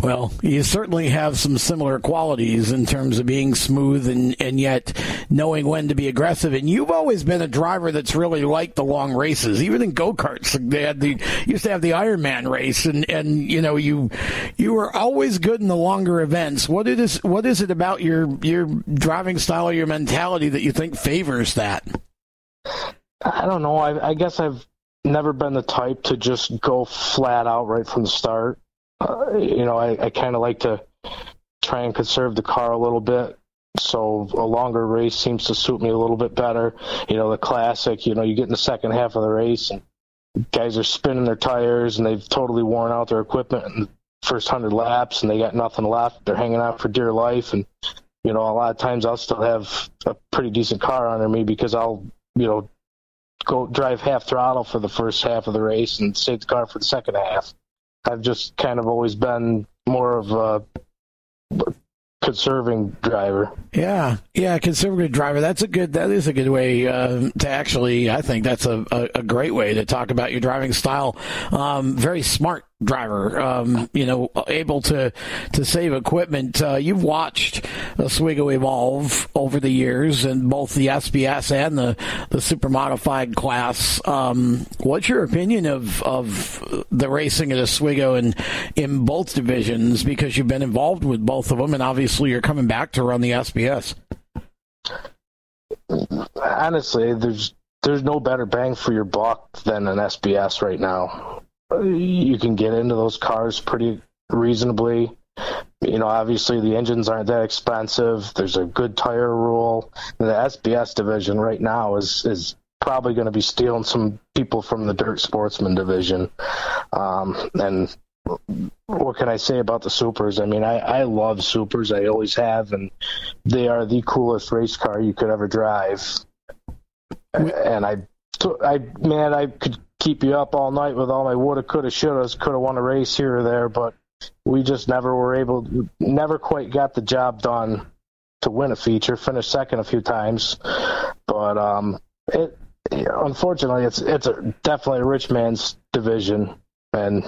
[SPEAKER 1] Well, you certainly have some similar qualities in terms of being smooth and, and yet knowing when to be aggressive. And you've always been a driver that's really liked the long races. Even in go karts, they had the used to have the Ironman race, and, and you know you you were always good in the longer events. What is what is it about your your driving style or your mentality that you think favors that?
[SPEAKER 3] I don't know. I, I guess I've never been the type to just go flat out right from the start. Uh, you know, I, I kind of like to try and conserve the car a little bit. So a longer race seems to suit me a little bit better. You know, the classic, you know, you get in the second half of the race and guys are spinning their tires and they've totally worn out their equipment in the first hundred laps and they got nothing left. They're hanging out for dear life. And, you know, a lot of times I'll still have a pretty decent car under me because I'll, you know, go drive half throttle for the first half of the race and save the car for the second half. I've just kind of always been more of a conserving driver.
[SPEAKER 1] Yeah, yeah, conservative driver. That's a good. That is a good way uh, to actually. I think that's a, a, a, great way to talk about your driving style. Um, very smart driver. Um, you know, able to to save equipment. Uh, you've watched Oswego evolve over the years, in both the SBS and the the super modified class. Um, what's your opinion of of the racing at Oswego and in both divisions? Because you've been involved with both of them, and obviously you're coming back to run the SBS.
[SPEAKER 3] Honestly, there's there's no better bang for your buck than an SBS right now you can get into those cars pretty reasonably. You know, obviously the engines aren't that expensive. There's a good tire rule. The SBS division right now is is probably going to be stealing some people from the dirt sportsman division. Um, and what can I say about the supers? I mean, I, I love supers. I always have, and they are the coolest race car you could ever drive. And I, I man, I could keep you up all night with all my woulda, coulda, shouldas. Could have won a race here or there, but we just never were able, never quite got the job done to win a feature. Finished second a few times, but um, it unfortunately it's it's a, definitely a rich man's division, and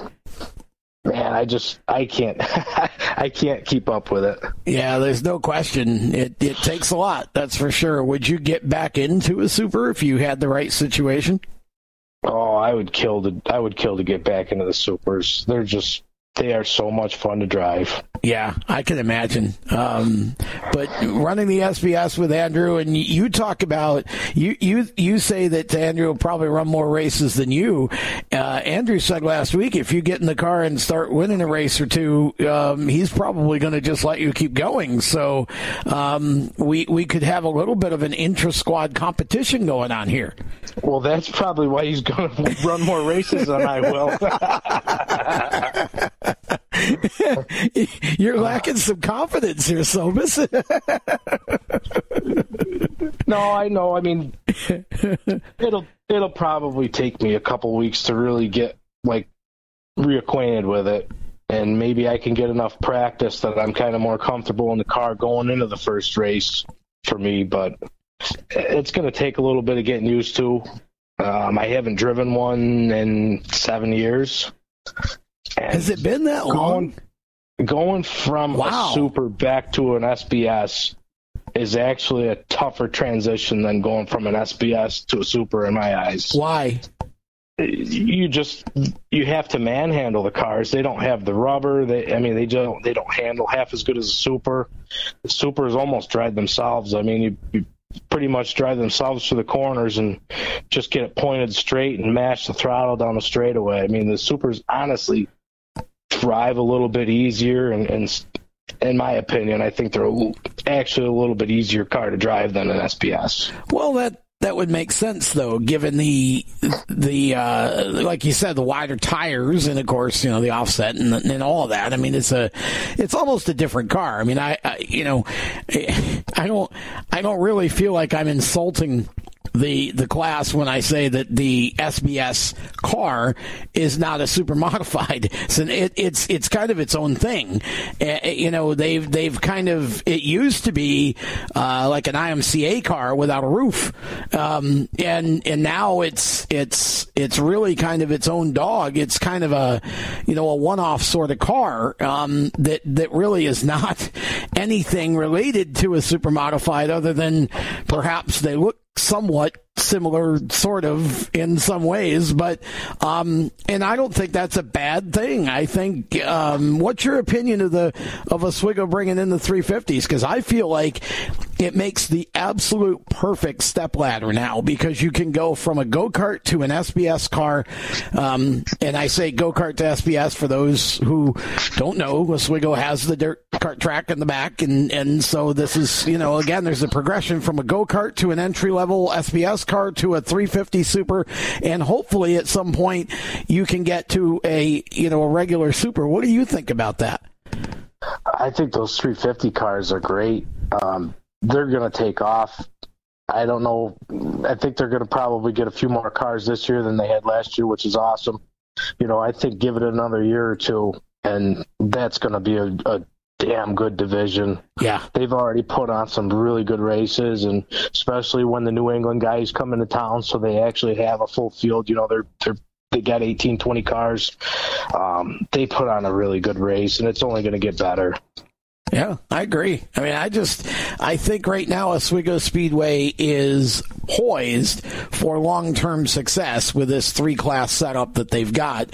[SPEAKER 3] man, I just I can't I can't keep up with it.
[SPEAKER 1] Yeah, there's no question. It it takes a lot, that's for sure. Would you get back into a super if you had the right situation?
[SPEAKER 3] Oh, I would kill to I would kill to get back into the supers. They're just they are so much fun to drive.
[SPEAKER 1] Yeah, I can imagine. Um, but running the SBS with Andrew, and you talk about you you you say that Andrew will probably run more races than you. Uh, Andrew said last week if you get in the car and start winning a race or two, um, he's probably going to just let you keep going. So um, we we could have a little bit of an intra squad competition going on here.
[SPEAKER 3] Well, that's probably why he's going to run more races than I will.
[SPEAKER 1] You're lacking some confidence here, Sobus.
[SPEAKER 3] no, I know. I mean, it'll it'll probably take me a couple weeks to really get like reacquainted with it, and maybe I can get enough practice that I'm kind of more comfortable in the car going into the first race for me. But it's going to take a little bit of getting used to. Um, I haven't driven one in seven years.
[SPEAKER 1] And Has it been that long?
[SPEAKER 3] Going, going from wow. a super back to an SBS is actually a tougher transition than going from an SBS to a super in my eyes.
[SPEAKER 1] Why?
[SPEAKER 3] You just you have to manhandle the cars. They don't have the rubber. They I mean they don't they don't handle half as good as a super. The supers almost drive themselves. I mean you, you pretty much drive themselves to the corners and just get it pointed straight and mash the throttle down the straightaway. I mean the supers honestly drive a little bit easier and, and in my opinion, I think they're actually a little bit easier car to drive than an SBS.
[SPEAKER 1] Well, that that would make sense though, given the the uh, like you said, the wider tires and of course you know the offset and, and all of that. I mean, it's a it's almost a different car. I mean, I, I you know I don't I don't really feel like I'm insulting the the class when I say that the SBS car is not a super modified. So it, it's it's kind of its own thing. Uh, you know, they've they've kind of it used to be uh, like an IMCA car without a roof, um, and and now it's it's it's really kind of its own dog. It's kind of a you know a one off sort of car um, that that really is not anything related to a super modified other than perhaps they look somewhat similar sort of in some ways but um and i don't think that's a bad thing. I think um what's your opinion of the of oswego bringing in the 350s because i feel like it makes the absolute perfect step ladder now because you can go from a go-kart to an sbs car. Um and i say go-kart to sbs for those who don't know oswego has the dirt kart track in the back and and so this is you know again there's a progression from a go-kart to an entry level sbs car to a 350 super, and hopefully at some point you can get to a you know a regular super. What do you think about that?
[SPEAKER 3] I think those 350 cars are great. Um, they're going to take off. I don't know. I think they're going to probably get a few more cars this year than they had last year, which is awesome. You know, I think give it another year or two, and that's going to be a, a damn good division.
[SPEAKER 1] Yeah.
[SPEAKER 3] They've already put on some really good races and especially when the New England guys come into town so they actually have a full field, you know, they're they're they got 18 20 cars. Um, they put on a really good race and it's only going to get better.
[SPEAKER 1] Yeah, I agree. I mean, I just I think right now Oswego Speedway is poised for long-term success with this three-class setup that they've got,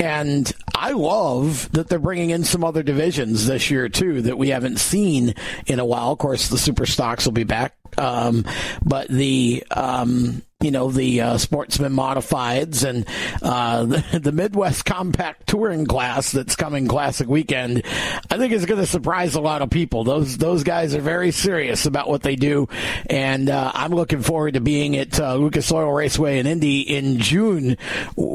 [SPEAKER 1] and I love that they're bringing in some other divisions this year too that we haven't seen in a while. Of course, the super stocks will be back, um, but the um, you know, the uh, sportsman modifieds and uh, the, the, Midwest Compact Touring class that's coming Classic Weekend, I think is going to surprise a lot of people. Those those guys are very serious about what they do, and uh, I'm looking forward to being at uh, Lucas Oil Raceway in Indy in June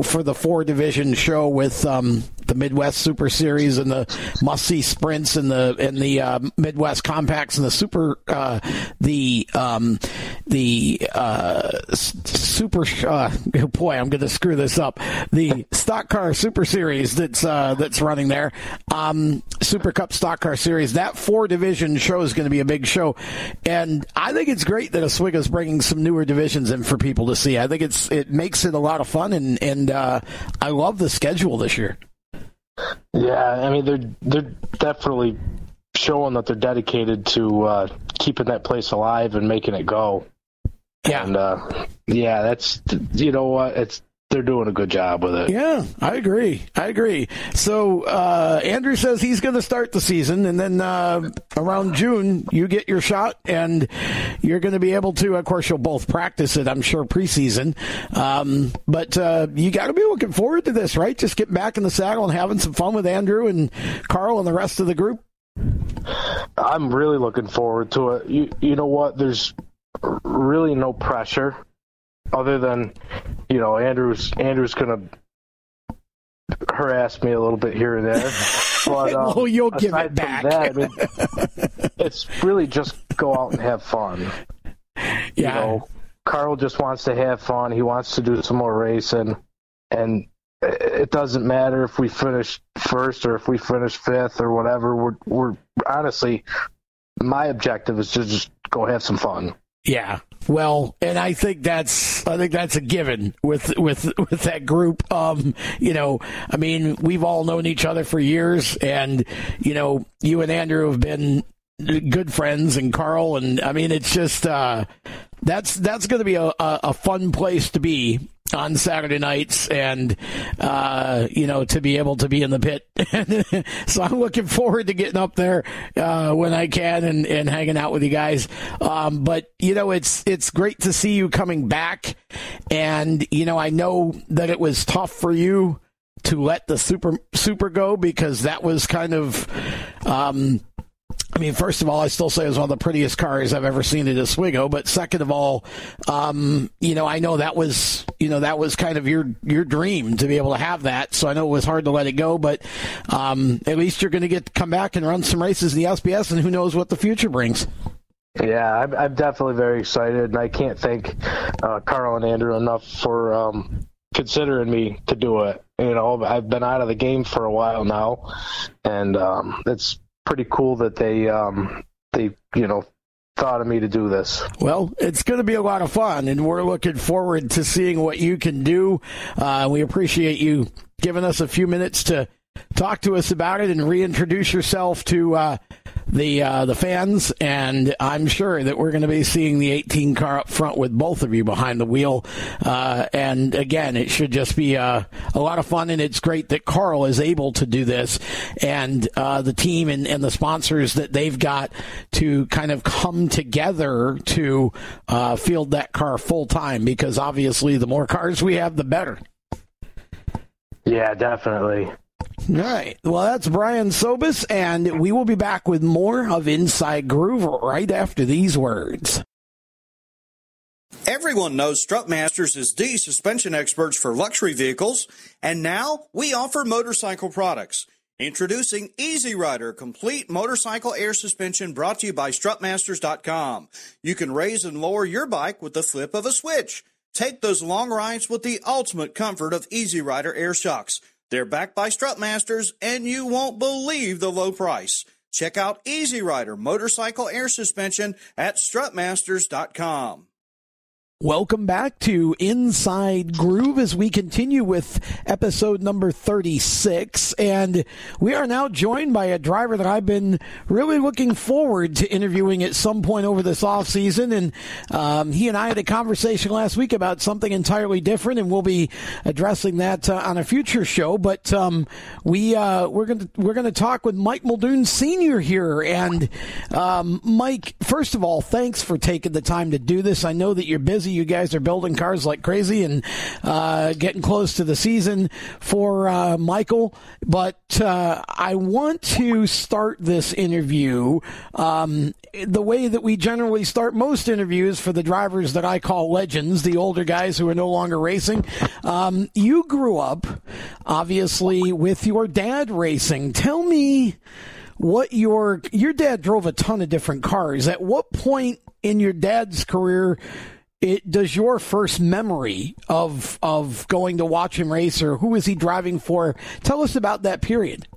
[SPEAKER 1] for the four division show with um, the Midwest Super Series and the must see sprints and the and the uh, Midwest Compacts and the Super uh, the um, the uh, Super uh, boy I'm going to screw this up. The Stock Car Super Series that's uh, that's running there. Um, Super Cup Stock Car Series. That four division show is going to be a big show. And I think it's great that Oswego's bringing some newer divisions in for people to see. I think it's it makes it a lot of fun and and uh, I love the schedule this year.
[SPEAKER 3] Yeah, I mean they're they're definitely showing that they're dedicated to uh, keeping that place alive and making it go.
[SPEAKER 1] Yeah,
[SPEAKER 3] and uh, yeah, that's you know what it's they're doing a good job with it.
[SPEAKER 1] Yeah, I agree. I agree. So uh, Andrew says he's going to start the season, and then uh, around June you get your shot, and you're going to be able to. Of course, you'll both practice it. I'm sure preseason, um, but uh, you got to be looking forward to this, right? Just getting back in the saddle and having some fun with Andrew and Carl and the rest of the group.
[SPEAKER 3] I'm really looking forward to it. You you know what? There's really no pressure other than you know Andrew's Andrew's gonna harass me a little bit here and there.
[SPEAKER 1] But um, well, you'll give it back. That, I mean,
[SPEAKER 3] it's really just go out and have fun.
[SPEAKER 1] Yeah.
[SPEAKER 3] You know, Carl just wants to have fun. He wants to do some more racing, and it doesn't matter if we finish first or if we finish fifth or whatever. We're we're honestly, my objective is to just go have some fun.
[SPEAKER 1] Yeah. Well, and I think that's I think that's a given with with with that group. Um, you know, I mean, we've all known each other for years, and you know, you and Andrew have been good friends, and Carl, and I mean, it's just uh, that's that's going to be a, a, a fun place to be on Saturday nights and, uh, you know, to be able to be in the pit. so I'm looking forward to getting up there, uh, when I can and, and hanging out with you guys. Um, but, you know, it's, it's great to see you coming back. And, you know, I know that it was tough for you to let the super, super go because that was kind of, um, I mean, first of all, I still say it was one of the prettiest cars I've ever seen at Oswego. But second of all, um, you know, I know that was, you know, that was kind of your your dream to be able to have that. So I know it was hard to let it go, but um, at least you're going to get to come back and run some races in the SBS, and who knows what the future brings.
[SPEAKER 3] Yeah, I'm, I'm definitely very excited, and I can't thank uh, Carl and Andrew enough for um, considering me to do it. You know, I've been out of the game for a while now, and um, it's pretty cool that they um, they you know thought of me to do this.
[SPEAKER 1] Well, it's going to be a lot of fun, and we're looking forward to seeing what you can do. Uh, we appreciate you giving us a few minutes to talk to us about it and reintroduce yourself to uh, the uh, the fans. And I'm sure that we're going to be seeing the 18 car up front with both of you behind the wheel. Uh, and again, it should just be uh, a lot of fun. And it's great that Carl is able to do this, and uh, the team and, and, the sponsors that they've got to kind of come together to uh, field that car full time. Because obviously, the more cars we have, the better.
[SPEAKER 3] Yeah, definitely.
[SPEAKER 1] All right. Well, that's Brian Sobus, and we will be back with more of Inside Groove right after these words.
[SPEAKER 4] Everyone knows Strutmasters is the suspension experts for luxury vehicles, and now we offer motorcycle products. Introducing Easy Rider Complete Motorcycle Air Suspension brought to you by Strutmasters.com. You can raise and lower your bike with the flip of a switch. Take those long rides with the ultimate comfort of Easy Rider Air Shocks. They're backed by Strutmasters, and you won't believe the low price. Check out Easy Rider Motorcycle Air Suspension at strutmasters.com.
[SPEAKER 1] Welcome back to Inside Groove as we continue with episode number 36. And we are now joined by a driver that I've been really looking forward to interviewing at some point over this off season. And um, he and I had a conversation last week about something entirely different, and we'll be addressing that uh, on a future show. But um, we uh, we're going to we're to talk with Mike Muldoon Senior here. And um, Mike, first of all, thanks for taking the time to do this. I know that you're busy you guys are building cars like crazy and uh, getting close to the season for uh, Michael. But uh, I want to start this interview um, the way that we generally start most interviews for the drivers that I call legends, the older guys who are no longer racing. Um, you grew up, obviously, with your dad racing. Tell me what your your dad drove a ton of different cars. At what point in your dad's career it, does your first memory of of going to watch him race or who is he driving for? Tell us about that period.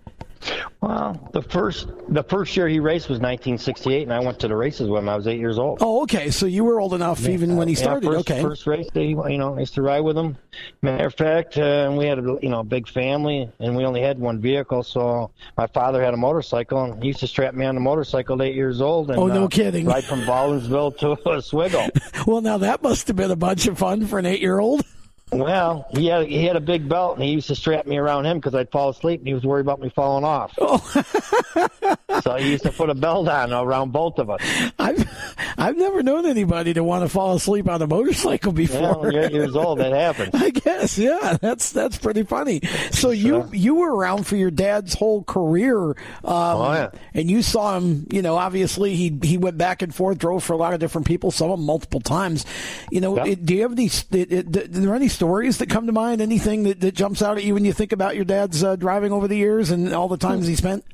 [SPEAKER 5] Well, the first the first year he raced was 1968, and I went to the races with him. I was eight years old.
[SPEAKER 1] Oh, okay. So you were old enough yeah, even when he started.
[SPEAKER 5] Yeah,
[SPEAKER 1] first, okay.
[SPEAKER 5] First race day, you know, I used to ride with him. Matter of fact, uh, we had a you know a big family, and we only had one vehicle. So my father had a motorcycle, and he used to strap me on the motorcycle at eight years old. And,
[SPEAKER 1] oh, no
[SPEAKER 5] uh,
[SPEAKER 1] kidding!
[SPEAKER 5] Ride from Baldwinsville to Oswego.
[SPEAKER 1] well, now that must have been a bunch of fun for an eight-year-old.
[SPEAKER 5] Well, he had he had a big belt, and he used to strap me around him because I'd fall asleep, and he was worried about me falling off. Oh. so he used to put a belt on around both of us.
[SPEAKER 1] I've I've never known anybody to want to fall asleep on a motorcycle before.
[SPEAKER 5] Yeah, eight years old, that happens.
[SPEAKER 1] I guess, yeah, that's that's pretty funny. So you you were around for your dad's whole career, um,
[SPEAKER 5] oh, yeah.
[SPEAKER 1] and you saw him. You know, obviously he he went back and forth, drove for a lot of different people, some of them multiple times. You know, it, do you have any? It, it, are there any stories that come to mind? Anything that, that jumps out at you when you think about your dad's uh, driving over the years and all the times he spent?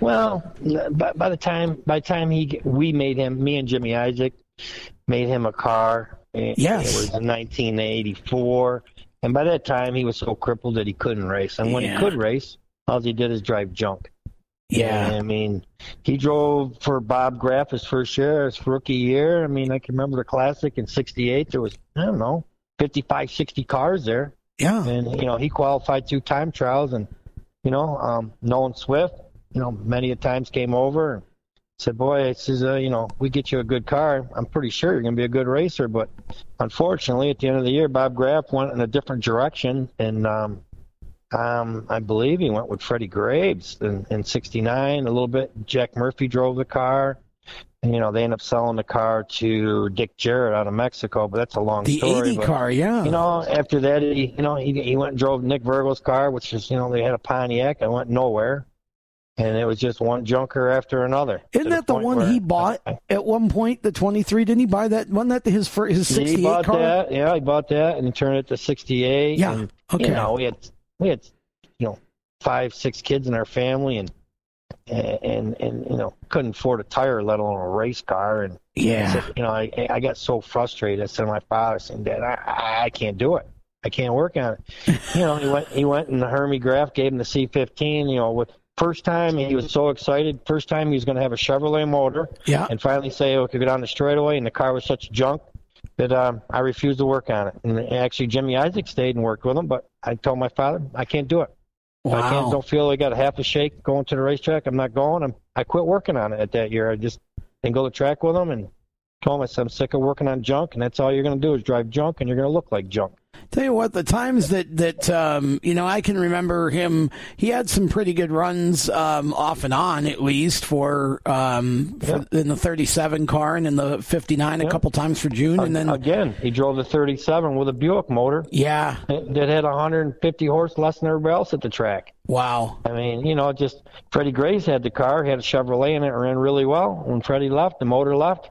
[SPEAKER 5] Well, by, by the time by the time he we made him, me and Jimmy Isaac made him a car.
[SPEAKER 1] Yes,
[SPEAKER 5] it was in 1984, and by that time he was so crippled that he couldn't race. And when yeah. he could race, all he did is drive junk.
[SPEAKER 1] Yeah,
[SPEAKER 5] I mean, he drove for Bob Graff his first year, his rookie year. I mean, I can remember the classic in '68. There was I don't know 55, 60 cars there.
[SPEAKER 1] Yeah.
[SPEAKER 5] And, you know, he qualified through time trials and, you know, um, Nolan Swift, you know, many a times came over and said, boy, it says, uh, you know, we get you a good car. I'm pretty sure you're going to be a good racer. But unfortunately, at the end of the year, Bob Graff went in a different direction. And, um, um, I believe he went with Freddie Graves in, in 69 a little bit. Jack Murphy drove the car you know, they end up selling the car to Dick Jarrett out of Mexico, but that's a long
[SPEAKER 1] the
[SPEAKER 5] story.
[SPEAKER 1] The 80
[SPEAKER 5] but,
[SPEAKER 1] car, yeah.
[SPEAKER 5] You know, after that, he, you know, he, he went and drove Nick Virgo's car, which is, you know, they had a Pontiac. I went nowhere. And it was just one junker after another.
[SPEAKER 1] Isn't that the, the one he bought I, at one point? The twenty three? Didn't he buy that? Wasn't that his first, his sixty eight
[SPEAKER 5] car?
[SPEAKER 1] He bought
[SPEAKER 5] that. Yeah, he bought that and he turned it to sixty eight.
[SPEAKER 1] Yeah.
[SPEAKER 5] And,
[SPEAKER 1] okay.
[SPEAKER 5] You know, we had we had you know five six kids in our family, and and, and and you know couldn't afford a tire, let alone a race car. And
[SPEAKER 1] Yeah.
[SPEAKER 5] You know, I I got so frustrated. I said to my father, I said, Dad, I I- I can't do it. I can't work on it. you know, he went he went and the Hermie Graff gave him the C15. You know, with first time he was so excited. First time he was going to have a Chevrolet motor.
[SPEAKER 1] Yeah.
[SPEAKER 5] And finally say, oh, we could go down the straightaway, and the car was such junk that um, I refused to work on it. And actually, Jimmy Isaac stayed and worked with him, but I told my father, I can't do it. If I can't, don't feel I got a half a shake going to the racetrack. I'm not going. I'm, I quit working on it at that year. I just didn't go to track with him and told him I said I'm sick of working on junk, and that's all you're going to do is drive junk, and you're going to look like junk.
[SPEAKER 1] Tell you what, the times that that um, you know, I can remember him. He had some pretty good runs um, off and on, at least for, um, for in the 37 car and in the 59 a couple times for June, and then
[SPEAKER 5] Again, he drove the 37 with a Buick motor
[SPEAKER 1] yeah,
[SPEAKER 5] that had 150 horse less than everybody else at the track.
[SPEAKER 1] wow,
[SPEAKER 5] I mean, you know, just Freddie Graves had the car, had a Chevrolet in it, ran really well. When Freddie left, the motor left.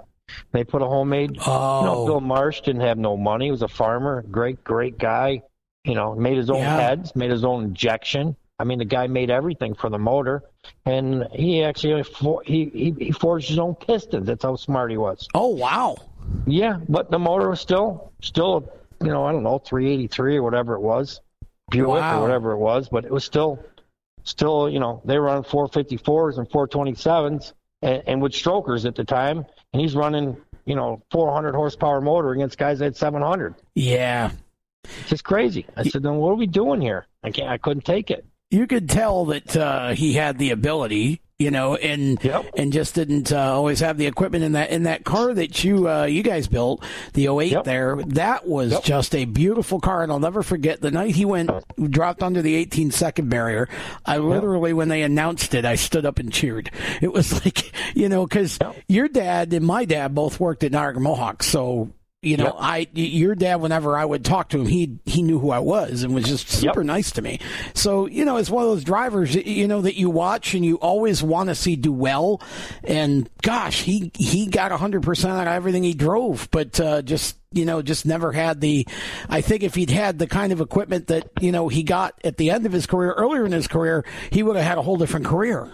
[SPEAKER 5] They put a homemade.
[SPEAKER 1] Oh.
[SPEAKER 5] You know, oh. Bill Marsh didn't have no money. He was a farmer, great, great guy. You know, made his own
[SPEAKER 1] Yeah.
[SPEAKER 5] heads, made his own injection. I mean, the guy made everything for the motor, and he actually for, he, he he forged his own pistons. That's how smart he was.
[SPEAKER 1] oh wow,
[SPEAKER 5] Yeah, but the motor was still still you know I don't know 383 or whatever it was, Buick
[SPEAKER 1] Wow.
[SPEAKER 5] or whatever it was, but it was still still you know they were on 454s and 427s and, and with strokers at the time, and he's running you know 400 horsepower motor against guys that had 700.
[SPEAKER 1] yeah.
[SPEAKER 5] It's just crazy. I said, then what are we doing here? I can't. I couldn't take it.
[SPEAKER 1] You could tell that uh, he had the ability, you know, and
[SPEAKER 5] Yep.
[SPEAKER 1] and just didn't uh, always have the equipment in that in that car that you uh, you guys built, the 08
[SPEAKER 5] Yep.
[SPEAKER 1] there. That was
[SPEAKER 5] Yep.
[SPEAKER 1] just a beautiful car, and I'll never forget the night he went dropped under the 18 second barrier. I literally, when they announced it, I stood up and cheered. It was like, you know, because your dad and my dad both worked at Niagara Mohawk, so. You know,
[SPEAKER 5] Yep.
[SPEAKER 1] I your dad. Whenever I would talk to him, he he knew who I was and was just super nice to me. So you know, it's one of those drivers you know that you watch and you always want to see do well. And gosh, he he got hundred percent out of everything he drove, but uh, just you know, just never had the. I think if he'd had the kind of equipment that you know he got at the end of his career, earlier in his career, he would have had a whole different career.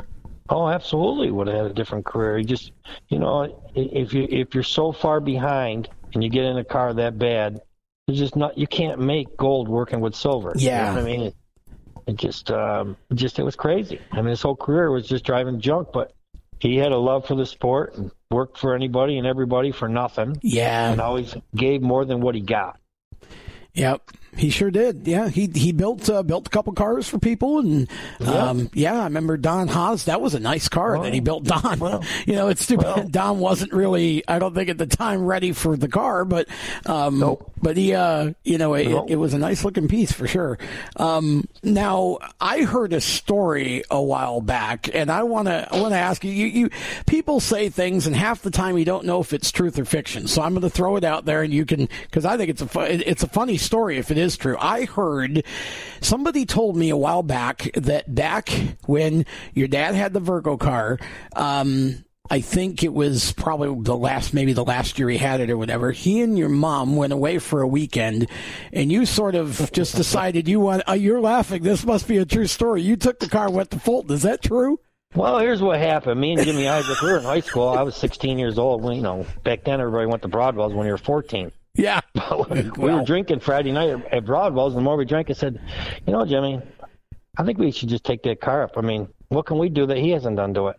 [SPEAKER 5] Oh, absolutely would have had a different career. You just, you know, if you if you're so far behind and you get in a car that bad, you just not you can't make gold working with silver. You know
[SPEAKER 1] Yeah.
[SPEAKER 5] what I mean, it, it just, um, just it was crazy. I mean, his whole career was just driving junk, but he had a love for the sport and worked for anybody and everybody for nothing,
[SPEAKER 1] Yeah,
[SPEAKER 5] and always gave more than what he got.
[SPEAKER 1] Yep, he sure did. Yeah, he he built uh, built a couple cars for people, and um, yeah, I remember Don Haas. That was a nice car that he built. Don,
[SPEAKER 5] well,
[SPEAKER 1] you know, it's bad Don wasn't really. I don't think at the time ready for the car, but um,
[SPEAKER 5] Nope.
[SPEAKER 1] but he, uh, you know, it,
[SPEAKER 5] Nope.
[SPEAKER 1] it was a nice looking piece for sure. Um, now I heard a story a while back, and I want to I want to ask you, you. You people say things, and half the time you don't know if it's truth or fiction. So I'm going to throw it out there, and you can because I think it's a fu- it- it's a funny story if it is true. I heard somebody told me a while back that back when your dad had the Virgo car. Um, I think it was probably the last, maybe the last year he had it or whatever. He and your mom went away for a weekend, and you sort of just decided you want. Uh, you're laughing. This must be a true story. You took the car, went to Fulton. Is that true?
[SPEAKER 5] Well, here's what happened. Me and Jimmy Isaac, we were in high school. I was 16 years old. When, you know, back then everybody went to Broadwell's when you were 14.
[SPEAKER 1] Yeah.
[SPEAKER 5] we were drinking Friday night at- Broadwell's. And the more we drank, I said, "You know, Jimmy, I think we should just take that car up. I mean, what can we do that he hasn't done to it?"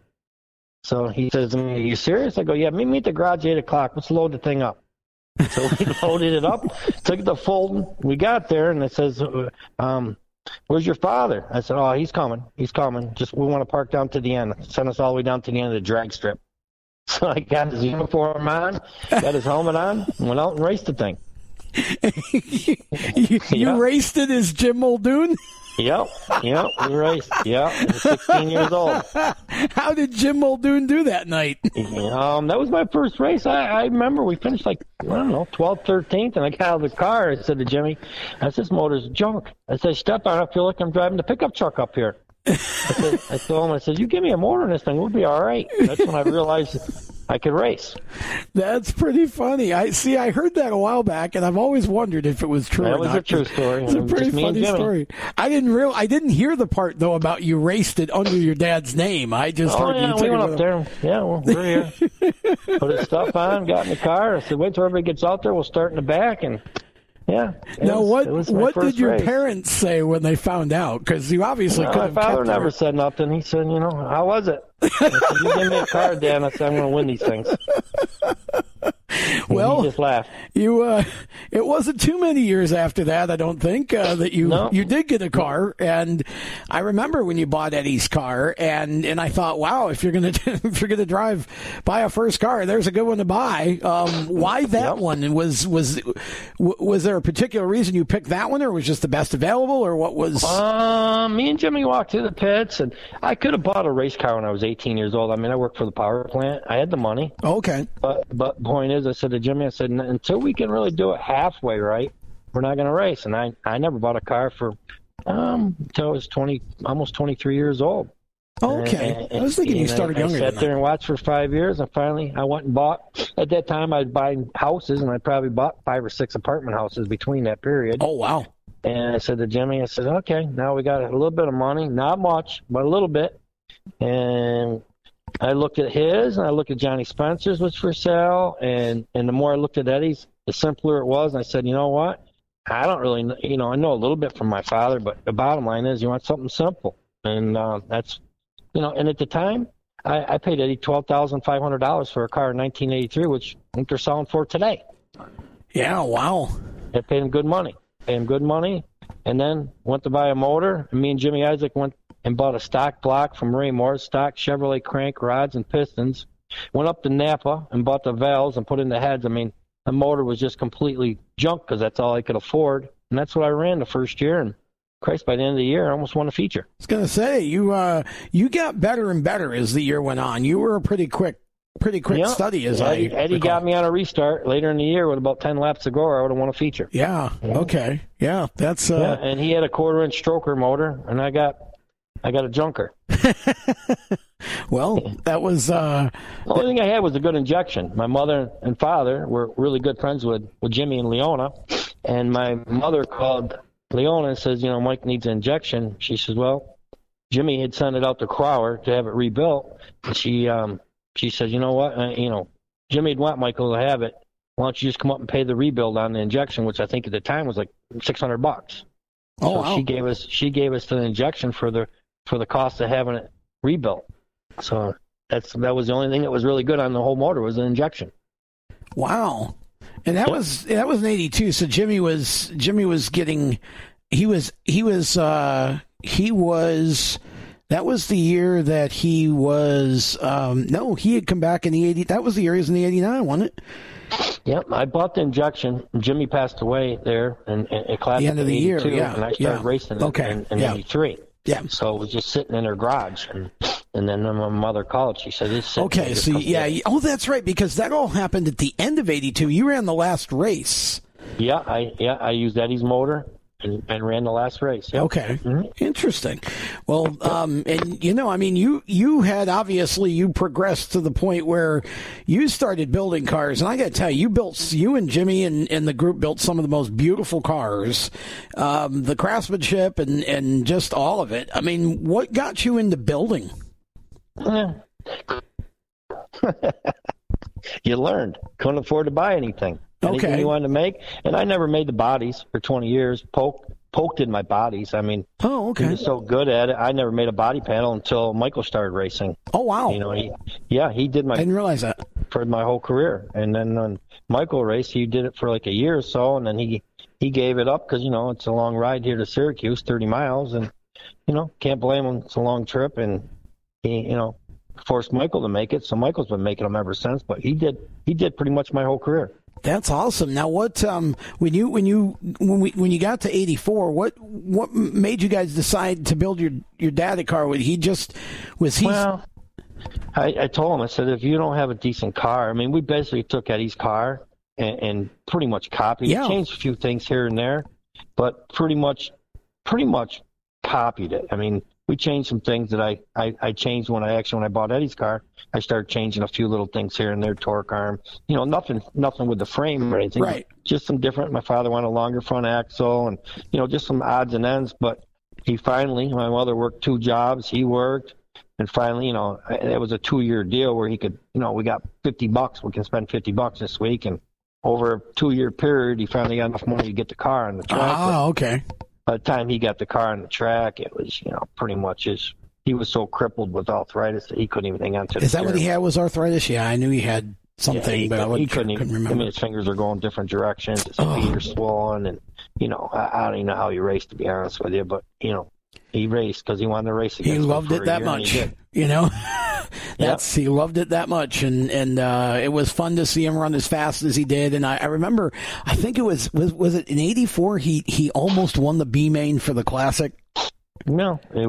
[SPEAKER 5] So he says, to me, "Are you serious?" I go, "Yeah, meet me at the garage at eight o'clock. Let's load the thing up." So we loaded it up, took it to Fulton. We got there, and it says, uh, um, "Where's your father?" I said, "Oh, he's coming. He's coming. Just we want to park down to the end. Send us all the way down to the end of the drag strip." So I got his uniform on, got his helmet on, and went out and raced the thing.
[SPEAKER 1] you you raced it as Jim Muldoon.
[SPEAKER 5] Yep, yep, we raced. Yep, 16 years old.
[SPEAKER 1] How did Jim Muldoon do that night?
[SPEAKER 5] Um, that was my first race. I, I remember we finished like I don't know, 12th, 13th, and I got out of the car. I said to Jimmy, "I said, this motor's junk." I said, "Step on it. I feel like I'm driving the pickup truck up here." I, said, I told him, "I said, you give me a motor in this thing, we'll be all right." That's when I realized I could race.
[SPEAKER 1] That's pretty funny. I see. I heard that a while back, and I've always wondered if it was true.
[SPEAKER 5] That
[SPEAKER 1] or
[SPEAKER 5] was
[SPEAKER 1] not.
[SPEAKER 5] a true story.
[SPEAKER 1] It's a pretty funny story. I didn't real. I didn't hear the part though about you raced it under your dad's name. I just
[SPEAKER 5] Oh
[SPEAKER 1] heard
[SPEAKER 5] yeah,
[SPEAKER 1] you
[SPEAKER 5] we went up there. Yeah, well, we're here. Put his stuff on, got in the car. I said, "Wait till everybody gets out there. We'll start in the back." And yeah.
[SPEAKER 1] Now,
[SPEAKER 5] was-
[SPEAKER 1] what
[SPEAKER 5] my
[SPEAKER 1] what did your
[SPEAKER 5] race.
[SPEAKER 1] parents say when they found out? Because you obviously
[SPEAKER 5] Uh,
[SPEAKER 1] could
[SPEAKER 5] my
[SPEAKER 1] have
[SPEAKER 5] father never
[SPEAKER 1] her.
[SPEAKER 5] said nothing. He said, "You know, how was it?" "You give me a card, Dan." I said, "I'm going to win these things."
[SPEAKER 1] Well,
[SPEAKER 5] just laughed.
[SPEAKER 1] You, uh, it wasn't too many years after that, I don't think, uh, that you
[SPEAKER 5] No.
[SPEAKER 1] you did get a car. And I remember when you bought Eddie's car, and and I thought, wow, if you're gonna if you're gonna drive buy a first car, there's a good one to buy. Um, why that
[SPEAKER 5] Yep.
[SPEAKER 1] one? And was was was there a particular reason you picked that one, or was just the best available, or what was?
[SPEAKER 5] Um, me and Jimmy walked to the pits, and I could have bought a race car when I was 18 years old. I mean, I worked for the power plant. I had the money,
[SPEAKER 1] okay,
[SPEAKER 5] but but point is, I said to Jimmy, I said until we can really do it halfway right, we're not going to race. And I I never bought a car for um until I was 20, almost 23 years old.
[SPEAKER 1] okay.
[SPEAKER 5] And-
[SPEAKER 1] I was thinking you started
[SPEAKER 5] I,
[SPEAKER 1] younger
[SPEAKER 5] I sat there and watched for five years, and finally I went and bought. At that time, I was buying houses, and I probably bought five or six apartment houses between that period.
[SPEAKER 1] Oh wow,
[SPEAKER 5] And I said to Jimmy, I said, okay, now we got a little bit of money, not much, but a little bit. And I looked at his, and I looked at Johnny Spencer's, was for sale, and and the more I looked at Eddie's, the simpler it was. And I said, you know what? I don't really, kn- you know, I know a little bit from my father, but the bottom line is, you want something simple, and uh, that's, you know, and at the time. I, I paid Eddie twelve thousand five hundred dollars for a car in 1983, which I think they're selling for today.
[SPEAKER 1] yeah, wow.
[SPEAKER 5] I paid him good money. Paid him good money, and then went to buy a motor. And me and Jimmy Isaac went and bought a stock block from Raymore, stock Chevrolet crank rods and pistons. Went up to Napa and bought the valves and put in the heads. I mean, the motor was just completely junk because that's all I could afford, and that's what I ran the first year. And Christ, by the end of the year, I almost won a feature.
[SPEAKER 1] I was gonna say you uh you got better and better as the year went on. You were a pretty quick pretty quick
[SPEAKER 5] Yeah.
[SPEAKER 1] study as
[SPEAKER 5] Eddie,
[SPEAKER 1] I
[SPEAKER 5] Eddie
[SPEAKER 1] recall.
[SPEAKER 5] got me on a restart later in the year with about ten laps to go, or I would have won a feature.
[SPEAKER 1] Yeah. Okay. Yeah. That's
[SPEAKER 5] Yeah,
[SPEAKER 1] uh
[SPEAKER 5] and he had a quarter inch stroker motor, and I got I got a junker.
[SPEAKER 1] well, that was uh
[SPEAKER 5] The only thing I had was a good injection. My mother and father were really good friends with, with Jimmy and Leona, and my mother called Leona and says, you know, Mike needs an injection. She says, well, Jimmy had sent it out to Crower to have it rebuilt, and she um she said, you know what, uh, you know, Jimmy'd want Michael to have it. Why don't you just come up and pay the rebuild on the injection, which I think at the time was like six hundred bucks.
[SPEAKER 1] oh
[SPEAKER 5] so
[SPEAKER 1] wow.
[SPEAKER 5] she gave us she gave us the injection for the for the cost of having it rebuilt. So that's that was the only thing that was really good on the whole motor was the injection.
[SPEAKER 1] Wow. And that was that was in eighty two. So Jimmy was Jimmy was getting he was he was uh he was that was the year that he was um no, he had come back in the eighty that was the year he was in the eighty nine, wasn't it?
[SPEAKER 5] Yep, I bought the injection. Jimmy passed away there and, in class
[SPEAKER 1] The end of the year, yeah,
[SPEAKER 5] and I started
[SPEAKER 1] yeah.
[SPEAKER 5] racing
[SPEAKER 1] Okay,
[SPEAKER 5] in, in
[SPEAKER 1] yeah.
[SPEAKER 5] '83.
[SPEAKER 1] Yeah.
[SPEAKER 5] So it was just sitting in her garage, and and then my mother called, she said, "This."
[SPEAKER 1] Okay, so yeah, oh that's right, because that all happened at the end of eighty two. You ran the last race.
[SPEAKER 5] yeah, I yeah I used Eddie's motor and, and ran the last race. Yep.
[SPEAKER 1] Okay,
[SPEAKER 5] Mhm.
[SPEAKER 1] interesting. Well, um, and you know, I mean, you you had obviously you progressed to the point where you started building cars, and I got to tell you, you built you and Jimmy and, and the group built some of the most beautiful cars, um, the craftsmanship and and just all of it. I mean, what got you into building?
[SPEAKER 5] Yeah. you learned. Couldn't afford to buy anything. Anything
[SPEAKER 1] Okay.
[SPEAKER 5] you wanted to make, and I never made the bodies for 20 years. Poke, poked in my bodies. I mean,
[SPEAKER 1] Oh,
[SPEAKER 5] he
[SPEAKER 1] okay.
[SPEAKER 5] was so good at it. I never made a body panel until Michael started racing.
[SPEAKER 1] Oh, wow.
[SPEAKER 5] You know, he, yeah, he did
[SPEAKER 1] I
[SPEAKER 5] my
[SPEAKER 1] didn't realize that.
[SPEAKER 5] for my whole career, and then when Michael raced, he did it for like a year or so, and then he he gave it up because you know it's a long ride here to Syracuse, 30 miles, and you know can't blame him. It's a long trip, and he you know forced Michael to make it. So Michael's been making them ever since. But he did he did pretty much my whole career.
[SPEAKER 1] That's awesome. Now, what um, when you when you when we when you got to eighty four, what what made you guys decide to build your your dad a car? With he just was he?
[SPEAKER 5] Well, I, I told him, I said, if you don't have a decent car, I mean, we basically took Eddie's car and, and pretty much copied.
[SPEAKER 1] Yeah.
[SPEAKER 5] it. Changed a few things here and there, but pretty much, pretty much copied it. I mean, we changed some things that I, I I changed when I actually when I bought Eddie's car. I started changing a few little things here and there, torque arm. You know, nothing nothing with the frame or anything.
[SPEAKER 1] Right.
[SPEAKER 5] Just some different. My father wanted a longer front axle, and you know, just some odds and ends. But he finally, my mother worked two jobs. He worked. And finally, you know, it was a two-year deal where he could, you know, we got 50 bucks. We can spend 50 bucks this week, and over a two-year period, he finally got enough money to get the car on the track.
[SPEAKER 1] Oh, okay.
[SPEAKER 5] By the time he got the car on the track, it was, you know, pretty much his. He was so crippled with arthritis that he couldn't even hang on to. the
[SPEAKER 1] Is that what he had? Was arthritis? Yeah, I knew he had something,
[SPEAKER 5] yeah, he,
[SPEAKER 1] but I
[SPEAKER 5] he couldn't, even,
[SPEAKER 1] couldn't
[SPEAKER 5] I mean, his fingers are going different directions. His
[SPEAKER 1] Oh.
[SPEAKER 5] feet are swollen, and you know, I, I don't even know how he raced to be honest with you, but you know, he raced because he wanted to race. Again. He
[SPEAKER 1] loved it that much, you know. That's he loved it that much, and and uh, it was fun to see him run as fast as he did. And I, I remember, I think it was was was it in '84? He he almost won the B main for the classic.
[SPEAKER 5] No, it,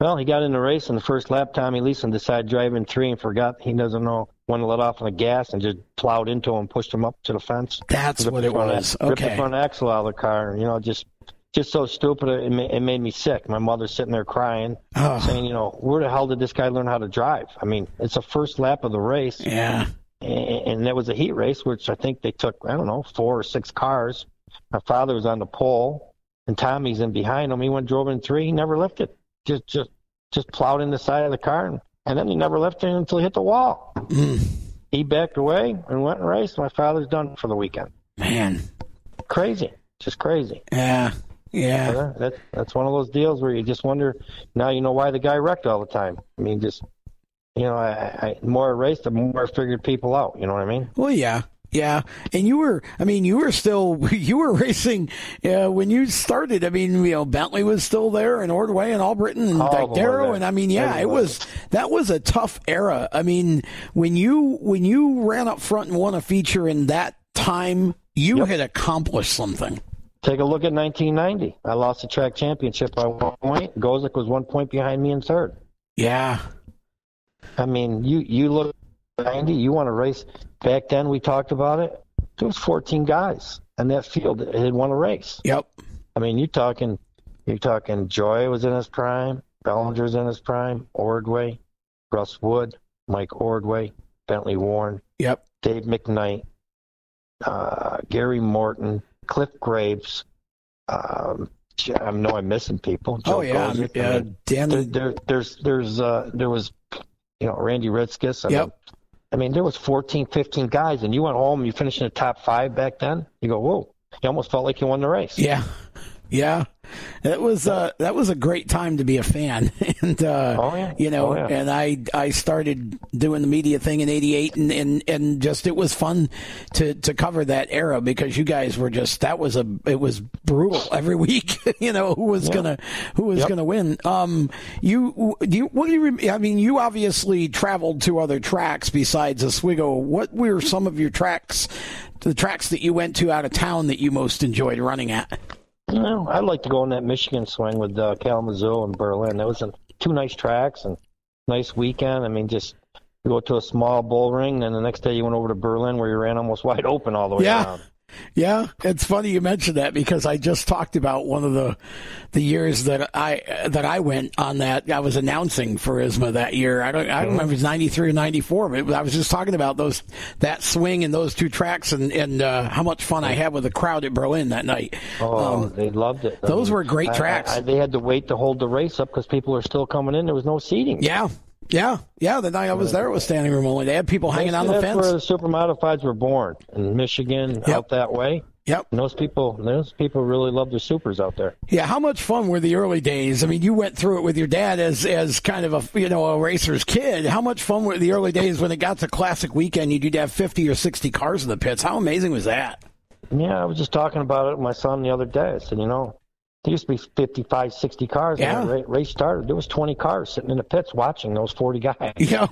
[SPEAKER 5] well, he got in the race, and the first lap, Tommy Leeson decided to drive in three and forgot he doesn't know when to let off on the gas and just plowed into him, pushed him up to the fence.
[SPEAKER 1] That's what
[SPEAKER 5] the
[SPEAKER 1] it
[SPEAKER 5] front
[SPEAKER 1] was.
[SPEAKER 5] ax- Ripped the front axle out of the car. You know, just just so stupid. It, ma- it made me sick. My mother's sitting there crying,
[SPEAKER 1] Oh.
[SPEAKER 5] saying, you know, where the hell did this guy learn how to drive? I mean, it's the first lap of the race,
[SPEAKER 1] yeah,
[SPEAKER 5] and, and there was a heat race, which I think they took, I don't know, four or six cars. My father was on the pole, and Tommy's in behind him. He went drove in three. He never lifted. Just just just plowed in the side of the car, and, and then he never lifted until he hit the wall.
[SPEAKER 1] Mm,
[SPEAKER 5] He backed away and went and raced. My father's done for the weekend.
[SPEAKER 1] man,
[SPEAKER 5] Crazy, just crazy.
[SPEAKER 1] yeah, yeah.
[SPEAKER 5] Yeah, That, that's one of those deals where you just wonder. Now you know why the guy wrecked all the time. I mean, just you know, I, I the more I raced, the more I figured people out. You know what I mean?
[SPEAKER 1] Well, yeah, yeah. And you were, I mean, you were still, you were racing uh, when you started. I mean, you know, Bentley was still there, and Ordway, and Albritton, and
[SPEAKER 5] All of them
[SPEAKER 1] Darrow, and I mean, yeah, it was that was a tough era. I mean, when you when you ran up front and won a feature in that time, you
[SPEAKER 5] Yep.
[SPEAKER 1] had accomplished something.
[SPEAKER 5] Take a look at 1990. I lost the track championship by one point. Gosek was one point behind me in third.
[SPEAKER 1] Yeah,
[SPEAKER 5] I mean, you you look at 90. You want to race? Back then, we talked about it. There was 14 guys in that field that had won a race.
[SPEAKER 1] yep,
[SPEAKER 5] I mean, you're talking, you're talking. Joy was in his prime. Bellinger's in his prime. Ordway, Russ Wood, Mike Ordway, Bentley Warren,
[SPEAKER 1] yep.
[SPEAKER 5] Dave McKnight, uh, Gary Morton, Cliff Graves. Um, I know I'm missing people. Joe
[SPEAKER 1] oh yeah,
[SPEAKER 5] Gosek. I
[SPEAKER 1] yeah.
[SPEAKER 5] mean, there, there, there's, there's, uh, there was, you know, Randy Ritskes. I
[SPEAKER 1] Yep.
[SPEAKER 5] mean, I mean, there was 14, 15 guys, and you went home. You finished in the top five back then. You go, whoa! You almost felt like you won the race.
[SPEAKER 1] yeah, yeah. That was uh, that was a great time to be a fan, and uh,
[SPEAKER 5] Oh, yeah.
[SPEAKER 1] you know,
[SPEAKER 5] Oh, yeah.
[SPEAKER 1] and I I started doing the media thing in '88, and, and and just it was fun to to cover that era because you guys were just that was a it was brutal every week. you know who was gonna who was
[SPEAKER 5] Yep.
[SPEAKER 1] gonna win. Um, you do you what do you I mean you obviously traveled to other tracks besides Oswego. What were some of your tracks? The tracks that you went to out of town that you most enjoyed running at?
[SPEAKER 5] Know, I'd like to go on that Michigan swing with uh, Kalamazoo and Berlin. That was a, two nice tracks and nice weekend. I mean, just you go to a small bull ring, and then the next day you went over to Berlin where you ran almost wide open all the way
[SPEAKER 1] Yeah.
[SPEAKER 5] around.
[SPEAKER 1] Yeah, it's funny you mentioned that because I just talked about one of the the years that I that I went on that I was announcing for ISMA that year. I don't I don't remember if it was ninety three or ninety four, but I was just talking about those that swing and those two tracks and and uh, how much fun I had with the crowd at Berlin that night.
[SPEAKER 5] Oh,
[SPEAKER 1] Um,
[SPEAKER 5] they loved it. I
[SPEAKER 1] those
[SPEAKER 5] mean,
[SPEAKER 1] were great tracks.
[SPEAKER 5] I, I, they had to wait to hold the race up because people were still coming in. There was no seating.
[SPEAKER 1] yeah, yeah, yeah. The night I was there, it was standing room only. They had people hanging on the
[SPEAKER 5] That's
[SPEAKER 1] fence.
[SPEAKER 5] where the super modifieds were born in Michigan, out that way.
[SPEAKER 1] Yep.
[SPEAKER 5] And those people, those people really love their supers out there.
[SPEAKER 1] Yeah, how much fun were the early days? I mean, you went through it with your dad as as kind of a you know a racer's kid. How much fun were the early days when it got to Classic Weekend? You'd have fifty or sixty cars in the pits. How amazing was that?
[SPEAKER 5] Yeah, I was just talking about it with my son the other day. I said, you know, there used to be 55, 60 cars
[SPEAKER 1] Yeah.
[SPEAKER 5] when the race started. There was 20 cars sitting in the pits watching those 40 guys.
[SPEAKER 1] Yeah,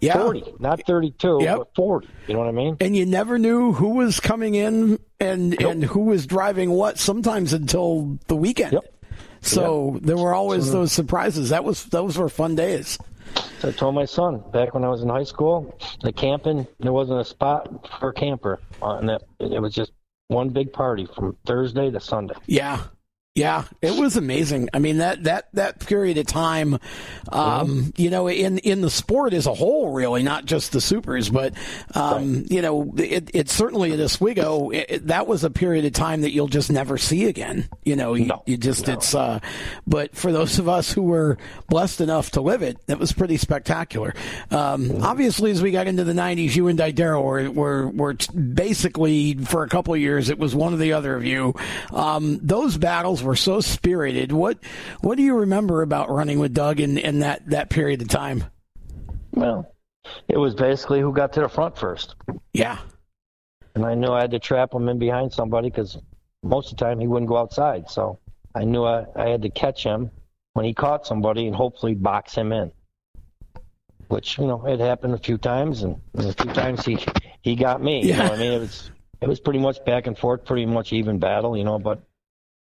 [SPEAKER 1] yeah.
[SPEAKER 5] 40, not 32,
[SPEAKER 1] Yep.
[SPEAKER 5] but 40. You know what I mean?
[SPEAKER 1] And you never knew who was coming in and and who was driving what. Sometimes until the weekend.
[SPEAKER 5] Yep.
[SPEAKER 1] So there were always those surprises. That was those were fun days.
[SPEAKER 5] So I told my son back when I was in high school, the camping, there wasn't a spot for a camper. And that, it was just one big party from Thursday to Sunday.
[SPEAKER 1] Yeah, Yeah, it was amazing. I mean that that that period of time, um, you know, in in the sport as a whole, really, not just the supers, but um, right. you know, it, it certainly at Oswego, it, it, that was a period of time that you'll just never see again. You know, you,
[SPEAKER 5] no,
[SPEAKER 1] you just
[SPEAKER 5] no.
[SPEAKER 1] it's. Uh, but for those of us who were blessed enough to live it, it was pretty spectacular. Um, mm-hmm. Obviously, as we got into the '90s, you and Didero were were, were basically for a couple of years. It was one or the other of you. Um, those battles were so spirited. What what do you remember about running with Doug in, in that, that period of time?
[SPEAKER 5] Well, it was basically who got to the front first.
[SPEAKER 1] Yeah.
[SPEAKER 5] And I knew I had to trap him in behind somebody because most of the time he wouldn't go outside. So I knew I, I had to catch him when he caught somebody and hopefully box him in. Which you know it happened a few times, and, a few times he he got me. Yeah. You know I mean? It was it was pretty much back and forth, pretty much even battle, you know. But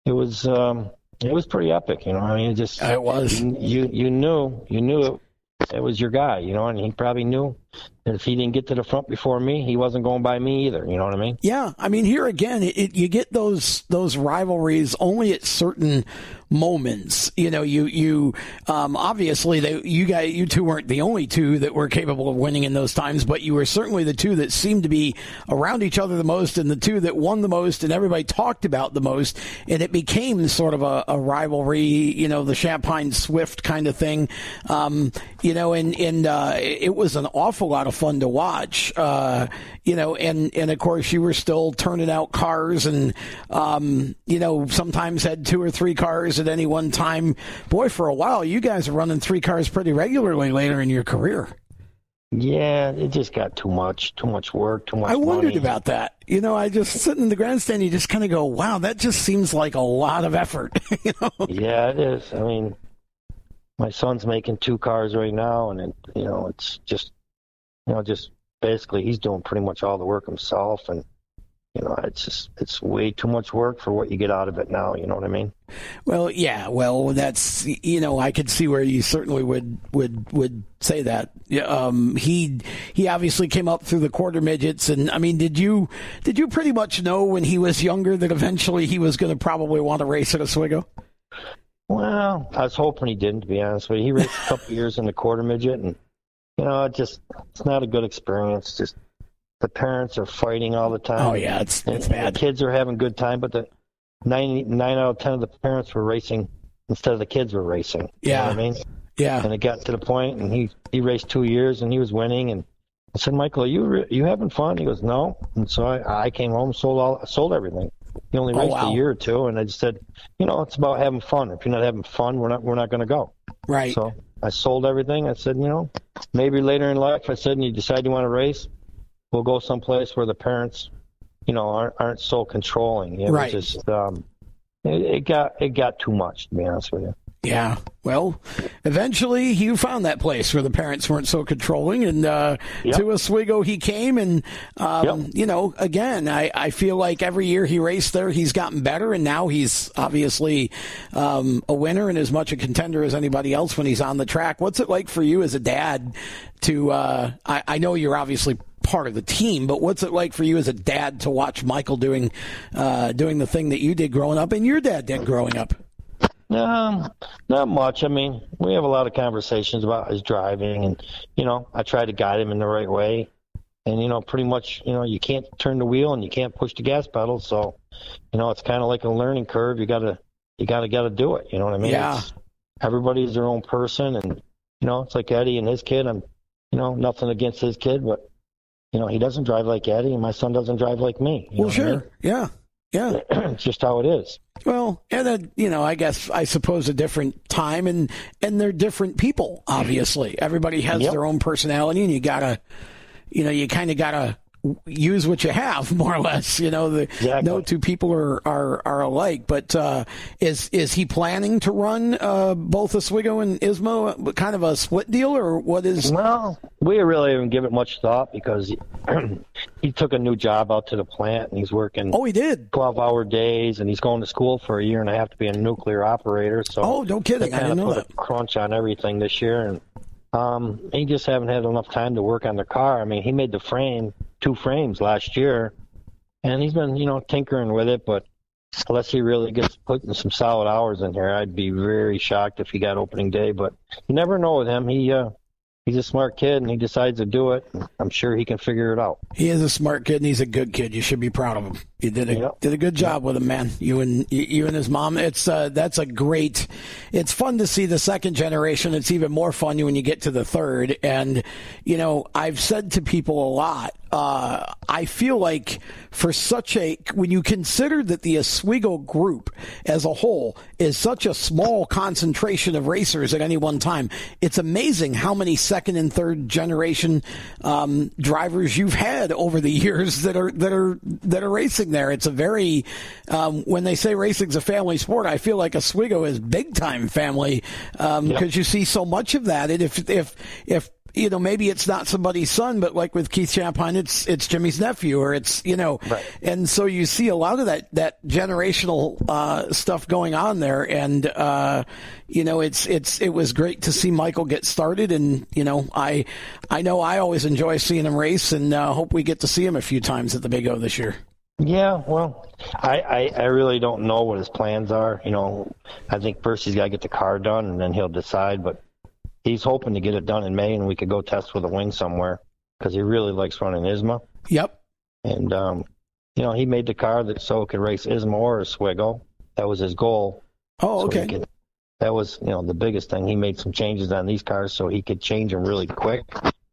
[SPEAKER 5] it was um, it was pretty epic, you know. I mean, it just
[SPEAKER 1] it was
[SPEAKER 5] you you knew you knew it, it was your guy, you know, and he probably knew that if he didn't get to the front before me, he wasn't going by me either. You know what I mean?
[SPEAKER 1] Yeah, I mean here again, it, it, you get those those rivalries only at certain moments. You know, you you um, obviously they, you guys you two weren't the only two that were capable of winning in those times, but you were certainly the two that seemed to be around each other the most, and the two that won the most, and everybody talked about the most, and it became sort of a, a rivalry. You know, the Champagne Swift kind of thing. Um, you know, and and uh, it was an awful lot of fun to watch. Uh, you know, and and of course you were still turning out cars, and um, you know sometimes had two or three cars at any one time. Boy, for a while you guys were running three cars pretty regularly later in your career.
[SPEAKER 5] Yeah, it just got too much, too much work, too much.
[SPEAKER 1] I wondered
[SPEAKER 5] money.
[SPEAKER 1] about that. You know, I just sitting in the grandstand, you just kind of go, "Wow, that just seems like a lot of effort." you know?
[SPEAKER 5] Yeah, it is. I mean, my son's making two cars right now, and it, you know, it's just, you know, just basically he's doing pretty much all the work himself, and you know, it's just it's way too much work for what you get out of it now. You know what I mean?
[SPEAKER 1] Well, yeah. Well, that's you know, I could see where you certainly would would would say that. Um, he he obviously came up through the quarter midgets, and I mean, did you did you pretty much know when he was younger that eventually he was going to probably want to race at Oswego?
[SPEAKER 5] Well, I was hoping he didn't. To be honest with you, he raced a couple years in the quarter midget, and you know, it just it's not a good experience. Just the parents are fighting all the time.
[SPEAKER 1] Oh yeah, it's it's and, bad.
[SPEAKER 5] The kids are having a good time, but the nine nine out of ten of the parents were racing instead of the kids were racing.
[SPEAKER 1] Yeah,
[SPEAKER 5] you know I mean,
[SPEAKER 1] yeah.
[SPEAKER 5] And it got to the point, and he he raced two years, and he was winning. And I said, Michael, are you re- you having fun? He goes, No. And so I I came home, sold all sold everything. He only oh, raced
[SPEAKER 1] oh, wow.
[SPEAKER 5] a year or two, and I just said, you know, it's about having fun. If you're not having fun, we're not we're not going to go.
[SPEAKER 1] Right.
[SPEAKER 5] So I sold everything. I said, you know, maybe later in life, I said, and you decide you want to race, we'll go someplace where the parents, you know, aren't, aren't so controlling. It
[SPEAKER 1] right.
[SPEAKER 5] was just, um, it, it got it got too much to be honest with you.
[SPEAKER 1] Yeah. Well, eventually you found that place where the parents weren't so controlling, and uh, yep. to Oswego he came, and um, yep. you know, again, I, I feel like every year he raced there, he's gotten better, and now he's obviously um, a winner and as much a contender as anybody else when he's on the track. What's it like for you as a dad to? Uh, I, I know you're obviously part of the team, but what's it like for you as a dad to watch Michael doing uh, doing the thing that you did growing up and your dad did growing up?
[SPEAKER 5] Um, not much. I mean, we have a lot of conversations about his driving, and you know, I try to guide him in the right way. And you know, pretty much, you know, you can't turn the wheel and you can't push the gas pedal, so you know, it's kind of like a learning curve. You gotta, you gotta, gotta do it. You know what I mean?
[SPEAKER 1] Yeah.
[SPEAKER 5] It's, everybody's their own person, and you know, it's like Eddie and his kid. I'm, you know, nothing against his kid, but you know, he doesn't drive like Eddie, and my son doesn't drive like me.
[SPEAKER 1] well, sure, I mean? yeah, yeah,
[SPEAKER 5] it's just how it is.
[SPEAKER 1] Well, and then you know, I guess I suppose a different time, and and they're different people. Obviously, everybody has
[SPEAKER 5] yep.
[SPEAKER 1] their own personality, and you gotta, you know, you kind of gotta use what you have more or less you know the
[SPEAKER 5] exactly.
[SPEAKER 1] no two people are are, are alike. But uh, is is he planning to run uh, both Oswego and ISMA kind of a split deal or what is?
[SPEAKER 5] Well we really haven't given it much thought because he, took a new job out to the plant and he's working
[SPEAKER 1] oh he did?
[SPEAKER 5] 12 hour days and he's going to school for a year and a half to be a nuclear operator. So
[SPEAKER 1] oh no kidding. I didn't know
[SPEAKER 5] put
[SPEAKER 1] that.
[SPEAKER 5] a crunch on everything this year and um, he just haven't had enough time to work on the car. I mean, he made the frame, two frames last year, and he's been, you know, tinkering with it. But unless he really gets putting some solid hours in here, I'd be very shocked if he got opening day. But you never know with him. He uh, he's a smart kid and he decides to do it. I'm sure he can figure it out.
[SPEAKER 1] He is a smart kid and he's a good kid. You should be proud of him. You did a
[SPEAKER 5] Yep.
[SPEAKER 1] did a good job with him, man. You and you and his mom. It's uh, that's a great. It's fun to see the second generation. It's even more fun when you get to the third. And you know, I've said to people a lot. Uh, I feel like for such a when you consider that the Oswego group as a whole is such a small concentration of racers at any one time, it's amazing how many second and third generation um, drivers you've had over the years that are that are that are racing there. It's a very um, when they say racing's a family sport, I feel like Oswego is big time family because you see so much of that. And if if if you know, maybe it's not somebody's son, but like with Keith Champagne, it's it's Jimmy's nephew, or it's you know,
[SPEAKER 5] Right.
[SPEAKER 1] and so you see a lot of that that generational uh, stuff going on there, and uh, you know, it's it's it was great to see Michael get started, and you know, I I know I always enjoy seeing him race, and uh, hope we get to see him a few times at the Big O this year.
[SPEAKER 5] Yeah, well, I, I, I really don't know what his plans are. You know, I think first he's got to get the car done and then he'll decide. But he's hoping to get it done in May and we could go test with a wing somewhere because he really likes running ISMA.
[SPEAKER 1] Yep.
[SPEAKER 5] And, um, you know, he made the car that so it could race ISMA or Swiggle. That was his goal.
[SPEAKER 1] Oh,
[SPEAKER 5] So
[SPEAKER 1] okay.
[SPEAKER 5] could- that was, you know, the biggest thing. He made some changes on these cars so he could change them really quick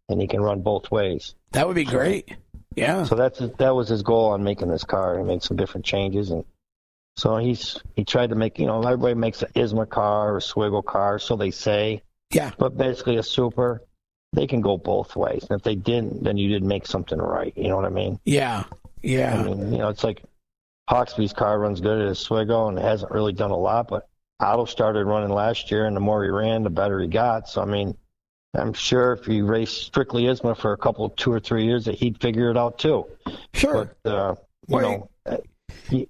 [SPEAKER 5] and he can run both ways.
[SPEAKER 1] That would be great. Yeah.
[SPEAKER 5] So that's that was his goal on making this car. He made some different changes, and so he's he tried to make you know everybody makes an ISMA car or a Swiggle car, so they say,
[SPEAKER 1] Yeah.
[SPEAKER 5] but basically a super, they can go both ways. And if they didn't, then you didn't make something right. You know what I mean?
[SPEAKER 1] Yeah. Yeah.
[SPEAKER 5] I mean, you know, it's like Hawksby's car runs good at Oswego and hasn't really done a lot, but Otto started running last year, and the more he ran, the better he got. So I mean, I'm sure if he raced strictly ISMA for a couple, two or three years, that he'd figure it out too.
[SPEAKER 1] Sure.
[SPEAKER 5] But uh, you
[SPEAKER 1] Wait.
[SPEAKER 5] know,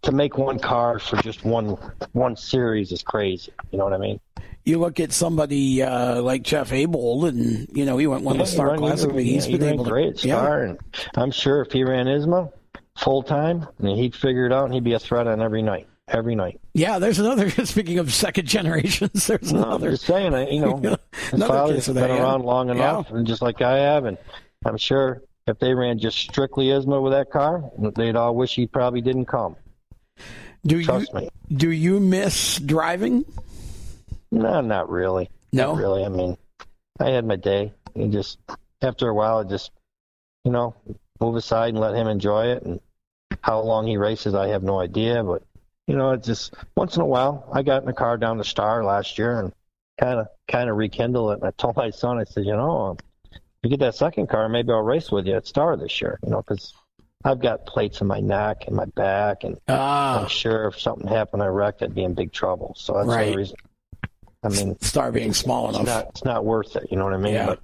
[SPEAKER 5] to make one car for just one one series is crazy. You know what I mean?
[SPEAKER 1] you look at somebody uh, like Jeff Abold, and you know he went won the
[SPEAKER 5] Yeah,
[SPEAKER 1] Star
[SPEAKER 5] ran-
[SPEAKER 1] Classic,
[SPEAKER 5] he-
[SPEAKER 1] he's
[SPEAKER 5] he
[SPEAKER 1] been able to.
[SPEAKER 5] great
[SPEAKER 1] yeah.
[SPEAKER 5] Star, and I'm sure if he ran ISMA full time, I mean, he'd figure it out, and he'd be a threat on every night. Every night.
[SPEAKER 1] Yeah, there's another. Speaking of second generations, there's
[SPEAKER 5] No, I'm
[SPEAKER 1] another.
[SPEAKER 5] just saying, I- you know, his father's been
[SPEAKER 1] that, yeah.
[SPEAKER 5] around long enough, and just like I have, and I'm sure if they ran just strictly ISMA with that car, they'd all wish he probably didn't come.
[SPEAKER 1] Do you
[SPEAKER 5] me.
[SPEAKER 1] do you miss driving?
[SPEAKER 5] No, not really.
[SPEAKER 1] No?
[SPEAKER 5] Not really. I mean, I had my day. and just after a while, I just you know move aside and let him enjoy it. And how long he races, I have no idea. But you know, it's just once in a while, I got in the car down the Star last year and kind of kind of rekindle it. And I told my son, I said, you know, you get that second car, maybe I'll race with you at Star this year. You know, because I've got plates in my neck and my back, and I'm
[SPEAKER 1] Ah,
[SPEAKER 5] sure if something happened, I wrecked, I'd be in big trouble. So that's
[SPEAKER 1] Right.
[SPEAKER 5] the reason. I mean,
[SPEAKER 1] Star being small
[SPEAKER 5] it's
[SPEAKER 1] enough.
[SPEAKER 5] not it's not worth it. You know what I mean?
[SPEAKER 1] Yeah.
[SPEAKER 5] But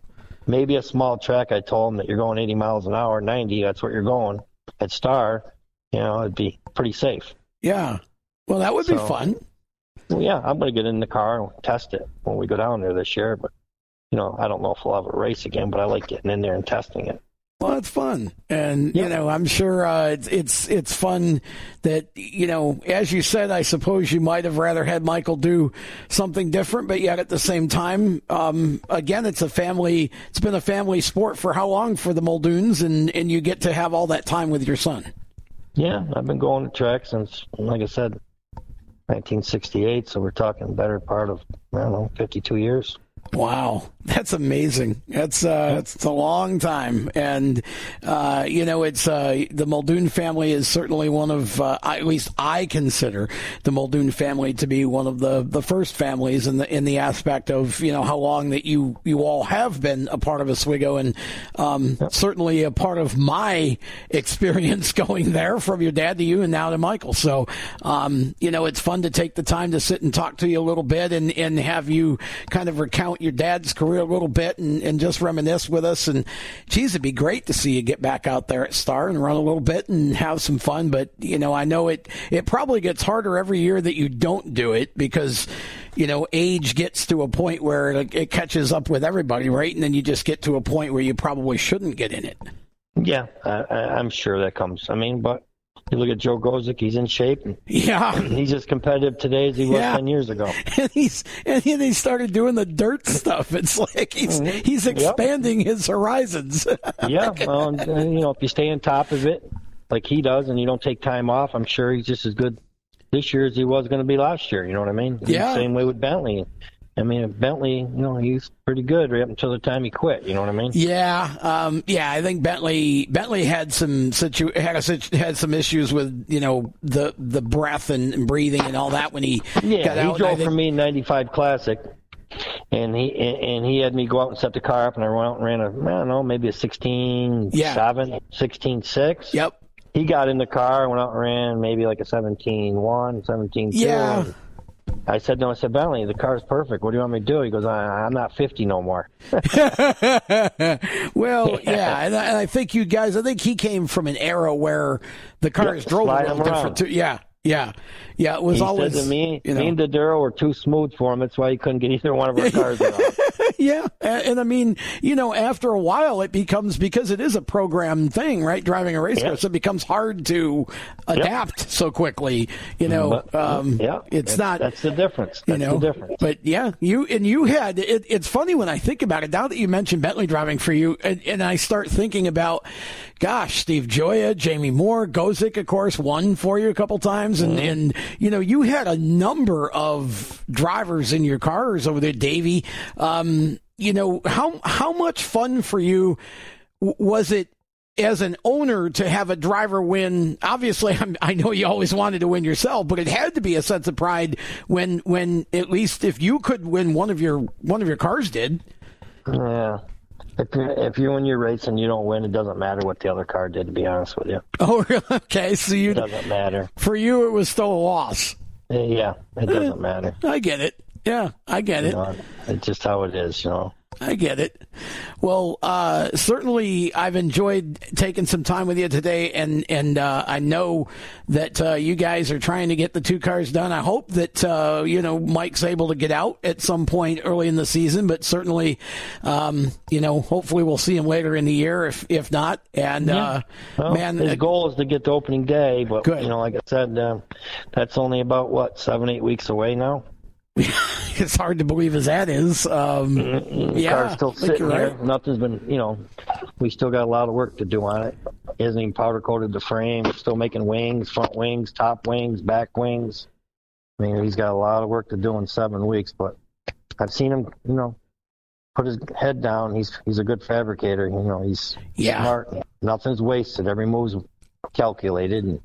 [SPEAKER 5] maybe a small track. I told him that you're going 80 miles an hour, 90. That's what you're going at Star. You know, it'd be pretty safe.
[SPEAKER 1] yeah. Well, that would be fun.
[SPEAKER 5] Well, yeah, I'm going to get in the car and test it when we go down there this year. But you know, I don't know if we'll have a race again. But I like getting in there and testing it.
[SPEAKER 1] Well, it's fun, and you know, I'm sure uh, it's it's it's fun that you know, as you said, I suppose you might have rather had Michael do something different, but yet at the same time, um, again, it's a family. It's been a family sport for how long for the Muldoons, and and you get to have all that time with your son.
[SPEAKER 5] Yeah, I've been going to track since, like I said, 1968. So we're talking better part of I don't know 52 years.
[SPEAKER 1] Wow, that's amazing. That's uh, it's a long time, and uh, you know, it's uh, the Muldoon family is certainly one of, uh, at least I consider the Muldoon family to be one of the, the first families in the in the aspect of you know how long that you you all have been a part of Oswego, and um, certainly a part of my experience going there from your dad to you and now to Michael. So, um, you know, it's fun to take the time to sit and talk to you a little bit and and have you kind of recount your dad's career a little bit and, and just reminisce with us. And geez, it'd be great to see you get back out there at Star and run a little bit and have some fun. But you know, I know it it probably gets harder every year that you don't do it because you know age gets to a point where it, it catches up with everybody, right? And then you just get to a point where you probably shouldn't get in it.
[SPEAKER 5] Yeah, I, I'm sure that comes. I mean, but You look at Joe Gosek; he's in shape.
[SPEAKER 1] Yeah,
[SPEAKER 5] he's as competitive today as he was
[SPEAKER 1] Yeah.
[SPEAKER 5] ten years ago.
[SPEAKER 1] and he's and he started doing the dirt stuff. It's like he's
[SPEAKER 5] Mhm.
[SPEAKER 1] he's
[SPEAKER 5] Yep.
[SPEAKER 1] expanding his horizons.
[SPEAKER 5] yeah, well, and, uh, you know, if you stay on top of it like he does, and you don't take time off, I'm sure he's just as good this year as he was going to be last year. You know what I mean?
[SPEAKER 1] Yeah.
[SPEAKER 5] Same way with Bentley. I mean, Bentley, you know, he's pretty good right up until the time he quit. You know what I mean?
[SPEAKER 1] Yeah, um, yeah. I think Bentley Bentley had some situ- had a, had some issues with you know the the breath and, breathing and all that when he
[SPEAKER 5] Yeah,
[SPEAKER 1] got
[SPEAKER 5] he
[SPEAKER 1] out.
[SPEAKER 5] drove
[SPEAKER 1] think-
[SPEAKER 5] for me in '95 Classic, and he and he had me go out and set the car up, and I went out and ran a I don't know maybe a 16
[SPEAKER 1] Yeah.
[SPEAKER 5] 7, 16 6.
[SPEAKER 1] Yep.
[SPEAKER 5] He got in the car, and went out and ran maybe like a 17 1, 17 2. I said no. I said Bentley, the car's perfect. What do you want me to do? He goes, I, I'm not 50 no more.
[SPEAKER 1] well, yeah, and, I, and I think you guys. I think he came from an era where the cars
[SPEAKER 5] Yeah,
[SPEAKER 1] drove a little different too. Yeah, yeah, yeah. It was
[SPEAKER 5] He
[SPEAKER 1] always
[SPEAKER 5] said to me,
[SPEAKER 1] you
[SPEAKER 5] me and were too smooth for him. That's why he couldn't get either one of our cars.
[SPEAKER 1] yeah, and, and I mean, you know, after a while, it becomes because it is a program thing, right? Driving a race car,
[SPEAKER 5] Yeah.
[SPEAKER 1] so it becomes hard to adapt so quickly. You know, um,
[SPEAKER 5] yeah,
[SPEAKER 1] it's
[SPEAKER 5] that's-
[SPEAKER 1] not.
[SPEAKER 5] That's the difference.
[SPEAKER 1] you
[SPEAKER 5] That's
[SPEAKER 1] know,
[SPEAKER 5] the difference.
[SPEAKER 1] but yeah, you and you had it, it's funny when I think about it. Now that you mentioned Bentley driving for you, and, and I start thinking about, gosh, Steve Gioia, Jamie Moore, Gosek, of course, won for you a couple times, and
[SPEAKER 5] Mm-hmm.
[SPEAKER 1] and you know you had a number of drivers in your cars over there, Davey. Um, you know how how much fun for you w- was it? As an owner, to have a driver win, obviously, I'm, I know you always wanted to win yourself, but it had to be a sense of pride when, when at least if you could win one of your one of your cars did.
[SPEAKER 5] Yeah. If you if you when you're racing, you don't win. It doesn't matter what the other car did. To be honest with you,
[SPEAKER 1] Oh, okay. So you,
[SPEAKER 5] it doesn't matter.
[SPEAKER 1] for you, it was still a loss.
[SPEAKER 5] Yeah, it doesn't matter.
[SPEAKER 1] I get it. Yeah, I get
[SPEAKER 5] You
[SPEAKER 1] it.
[SPEAKER 5] know, it's just how it is. You know.
[SPEAKER 1] I get it. Well, uh, certainly, I've enjoyed taking some time with you today, and and uh, I know that uh, you guys are trying to get the two cars done. I hope that uh, you know Mike's able to get out at some point early in the season, but certainly, um, you know, hopefully we'll see him later in the year. If if not, and uh,
[SPEAKER 5] Well,
[SPEAKER 1] man,
[SPEAKER 5] his
[SPEAKER 1] uh,
[SPEAKER 5] goal is to get to opening day, but
[SPEAKER 1] Good.
[SPEAKER 5] you know, like I said, that's only about what seven, eight weeks away now.
[SPEAKER 1] it's hard to believe as that is. Um,
[SPEAKER 5] The
[SPEAKER 1] yeah,
[SPEAKER 5] car's still sitting
[SPEAKER 1] you're
[SPEAKER 5] here.
[SPEAKER 1] right.
[SPEAKER 5] Nothing's been, you know, we still got a lot of work to do on it. He hasn't even powder coated the frame. We're still making wings, front wings, top wings, back wings. I mean, he's got a lot of work to do in seven weeks, but I've seen him, you know, put his head down. He's he's a good fabricator. You know, he's
[SPEAKER 1] Yeah.
[SPEAKER 5] smart. Nothing's wasted. Every move's calculated, and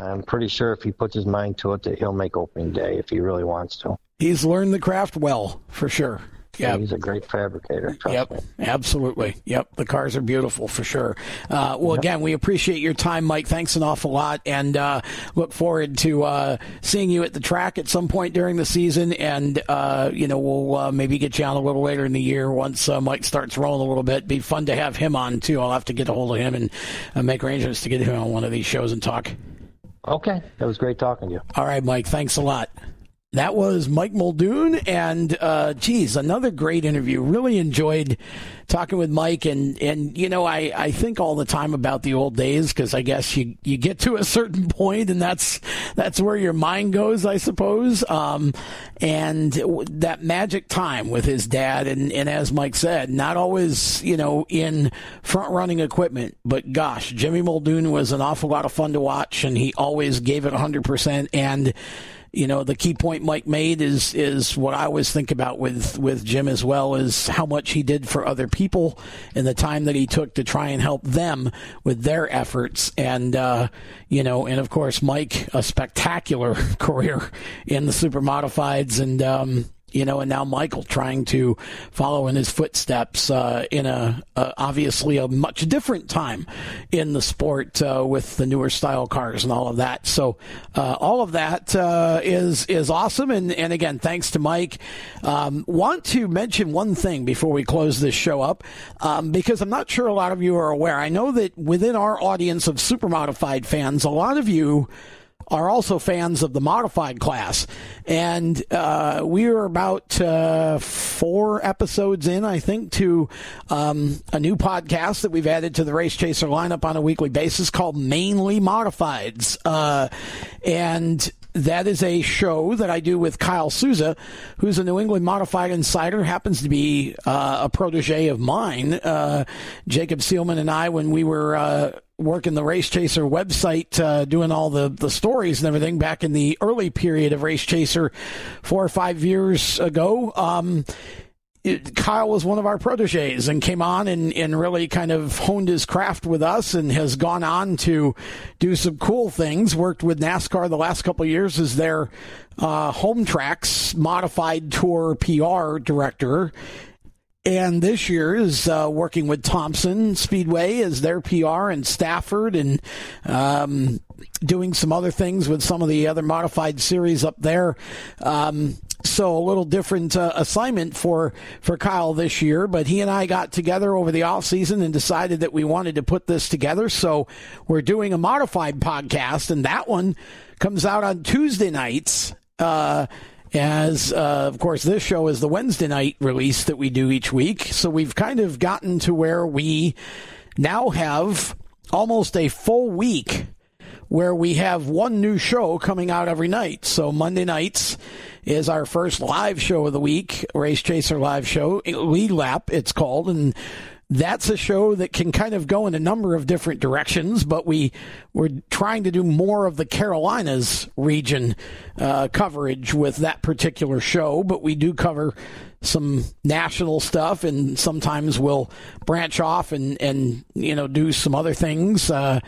[SPEAKER 5] I'm pretty sure if he puts his mind to it, that he'll make opening day if he really wants to.
[SPEAKER 1] He's learned the craft well, for sure. Yeah.
[SPEAKER 5] He's a great fabricator.
[SPEAKER 1] Yep,
[SPEAKER 5] me.
[SPEAKER 1] absolutely. Yep, the cars are beautiful for sure. Uh, well, again, we appreciate your time, Mike. Thanks an awful lot, and uh, look forward to uh, seeing you at the track at some point during the season. And uh, you know, we'll uh, maybe get you on a little later in the year once uh, Mike starts rolling a little bit. Be fun to have him on too. I'll have to get a hold of him and uh, make arrangements to get him on one of these shows and talk.
[SPEAKER 5] Okay, it was great talking to you.
[SPEAKER 1] All right, Mike. Thanks a lot. That was Mike Muldoon, and uh, geez, another great interview. Really enjoyed talking with Mike, and and you know, I, I think all the time about the old days because I guess you you get to a certain point, and that's that's where your mind goes, I suppose. Um, and that magic time with his dad, and and as Mike said, not always you know in front running equipment, but gosh, Jimmy Muldoon was an awful lot of fun to watch, and he always gave it hundred percent, and you know the key point Mike made is is what I always think about with with Jim as well is how much he did for other people and the time that he took to try and help them with their efforts. And uh, you know and of course Mike a spectacular career in the super modifieds and um, you know, and now Michael trying to follow in his footsteps uh, in a uh, obviously a much different time in the sport uh, with the newer style cars and all of that. So uh, all of that uh, is is awesome. And and again, thanks to Mike. Um, want to mention one thing before we close this show up um, because I'm not sure a lot of you are aware. I know that within our audience of super modified fans, a lot of you are also fans of the modified class. And uh, we are about uh, four episodes in, I think, to um, a new podcast that we've added to the Race Chaser lineup on a weekly basis called Mainly Modifieds. Uh, and that is a show that I do with Kyle Souza, who's a New England modified insider, happens to be uh, a protege of mine. Uh, Jacob Seelman and I, when we were uh, working the Race Chaser website, uh, doing all the, the stories and everything back in the early period of Race Chaser four or five years ago. Um, it, Kyle was one of our proteges and came on and, and really kind of honed his craft with us and has gone on to do some cool things. Worked with NASCAR the last couple years as their uh, home tracks modified tour PR director. And this year is uh, working with Thompson Speedway as their PR and Stafford and um, doing some other things with some of the other modified series up there. Um, so a little different uh, assignment for for Kyle this year, but he and I got together over the off season and decided that we wanted to put this together. So we're doing a modified podcast, and that one comes out on Tuesday nights. Uh, as uh, of course this show is the Wednesday night release that we do each week. So we've kind of gotten to where we now have almost a full week where we have one new show coming out every night. So Monday nights is our first live show of the week, Race Chaser live show, Lead Lap it's called, and that's a show that can kind of go in a number of different directions, but we we're trying to do more of the Carolinas region uh, coverage with that particular show. But we do cover some national stuff, and sometimes we'll branch off and and you know do some other things. Uh,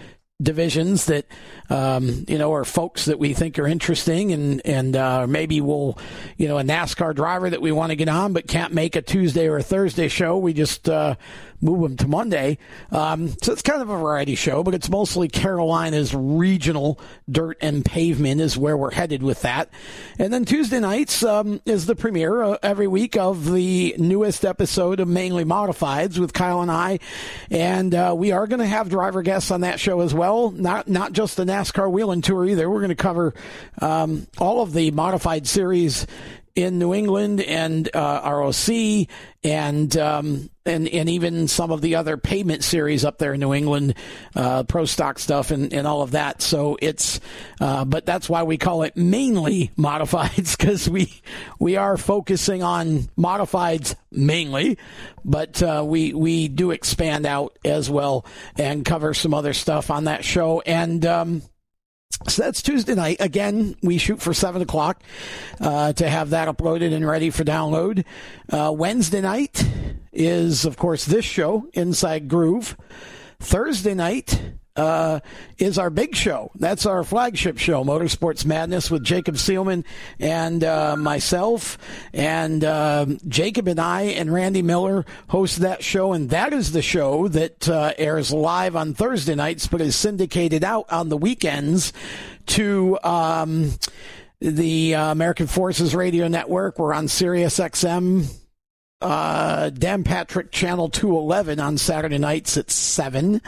[SPEAKER 1] divisions that um, you know are folks that we think are interesting and and uh, maybe we'll you know a NASCAR driver that we want to get on but can't make a Tuesday or a Thursday show. We just uh, move them to Monday um, so it's kind of a variety show but it's mostly Carolina's regional dirt and pavement is where we're headed with that and then Tuesday nights um, is the premiere uh, every week of the newest episode of Mainly Modifieds with Kyle and I and uh, we are going to have driver guests on that show as well. Not not just the NASCAR Whelen Tour either. We're going to cover um, all of the modified series in New England and uh, ROC and um, and and even some of the other payment series up there in New England, uh, pro stock stuff and, and all of that. So it's, uh, but that's why we call it mainly modifieds because we we are focusing on modifieds mainly, but uh, we we do expand out as well and cover some other stuff on that show and. Um, so that's Tuesday night. Again, we shoot for 7 o'clock uh, to have that uploaded and ready for download. Uh, Wednesday night is, of course, this show, Inside Groove. Thursday night uh, is our big show. That's our flagship show, Motorsports Madness, with Jacob Seelman and uh, myself. And uh, Jacob and I and Randy Miller host that show, and that is the show that uh, airs live on Thursday nights, but is syndicated out on the weekends to. Um, the uh, American Forces Radio Network. We're on Sirius XM uh, Dan Patrick Channel 211 on Saturday nights at 7.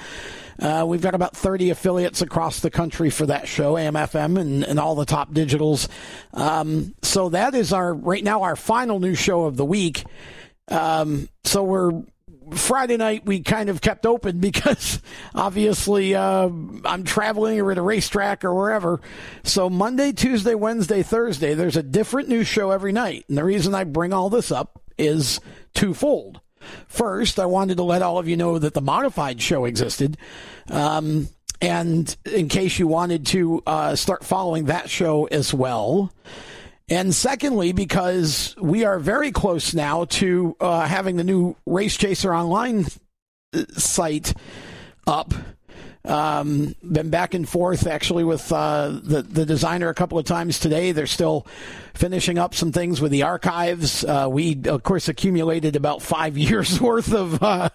[SPEAKER 1] Uh, we've got about 30 affiliates across the country for that show, AM/FM, and, and all the top digitals. Um, so that is our right now our final new show of the week. Um, so we're Friday night we kind of kept open because obviously uh, I'm traveling or at a racetrack or wherever. So Monday, Tuesday, Wednesday, Thursday, there's a different new show every night. And the reason I bring all this up is twofold. First, I wanted to let all of you know that the modified show existed. Um, and in case you wanted to uh, start following that show as well. And secondly, because we are very close now to uh, having the new Race Chaser Online uh, site up. Um, been back and forth actually with uh, the the designer a couple of times today. They're still finishing up some things with the archives. Uh, we of course accumulated about five years worth of uh,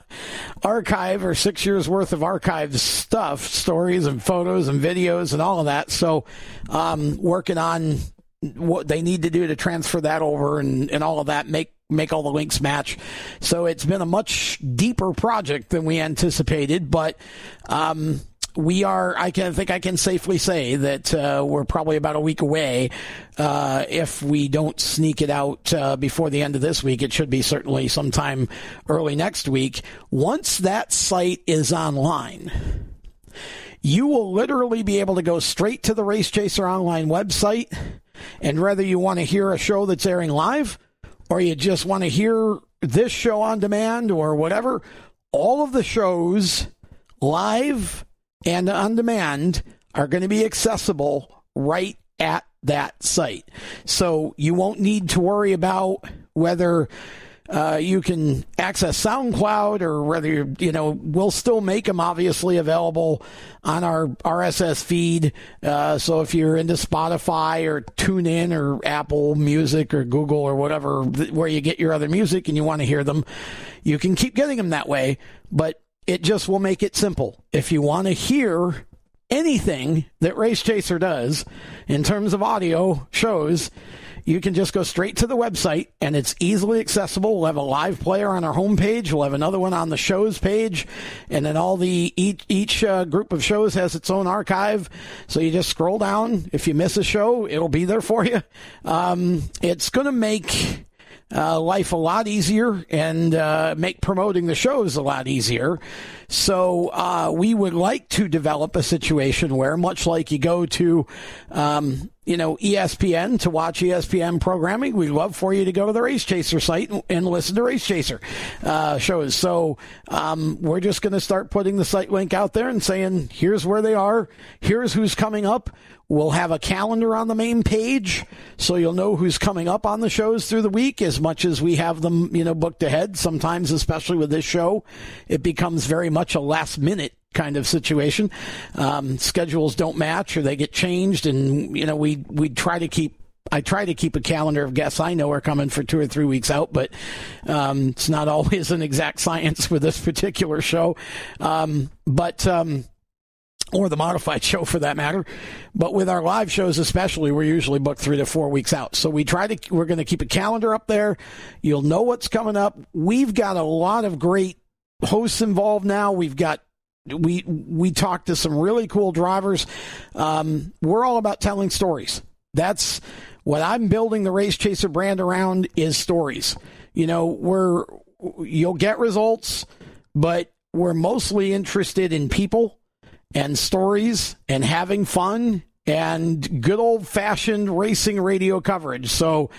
[SPEAKER 1] archive or six years worth of archive stuff, stories and photos and videos and all of that. So um, working on what they need to do to transfer that over and, and all of that make make all the links match. So it's been a much deeper project than we anticipated, but um, we are. I can think I can safely say that uh, we're probably about a week away. Uh, if we don't sneak it out uh, before the end of this week, it should be certainly sometime early next week. Once that site is online, you will literally be able to go straight to the Race Chaser Online website, and whether you want to hear a show that's airing live or you just want to hear this show on demand or whatever, all of the shows live and on demand are going to be accessible right at that site. So you won't need to worry about whether uh, you can access SoundCloud or whether you know we'll still make them obviously available on our RSS feed. Uh, so if you're into Spotify or TuneIn or Apple Music or Google or whatever where you get your other music and you want to hear them, you can keep getting them that way. But it just will make it simple. If you want to hear anything that Race Chaser does in terms of audio shows, you can just go straight to the website and it's easily accessible. We'll have a live player on our homepage. We'll have another one on the shows page. And then all the, each, each uh, group of shows has its own archive. So you just scroll down. If you miss a show, it'll be there for you. Um, it's going to make, uh, life a lot easier and uh, make promoting the shows a lot easier. So uh, we would like to develop a situation where, much like you go to, um, you know, ESPN to watch ESPN programming, we'd love for you to go to the Race Chaser site and, and listen to Race Chaser uh, shows. So um, we're just going to start putting the site link out there and saying, here's where they are, here's who's coming up. We'll have a calendar on the main page, so you'll know who's coming up on the shows through the week. As much as we have them, you know, booked ahead, sometimes, especially with this show, it becomes very much a last minute kind of situation. Um, schedules don't match or they get changed, and you know, we we try to keep I try to keep a calendar of guests I know are coming for two or three weeks out, but um, it's not always an exact science with this particular show. Um, but um, or the modified show for that matter. But with our live shows, especially, we're usually booked three to four weeks out. So we try to, we're going to keep a calendar up there. You'll know what's coming up. We've got a lot of great hosts involved now. We've got, we, we talked to some really cool drivers. Um, we're all about telling stories. That's what I'm building the Race Chaser brand around is stories. You know, we're, you'll get results, but we're mostly interested in people and stories and having fun and good old fashioned racing radio coverage. So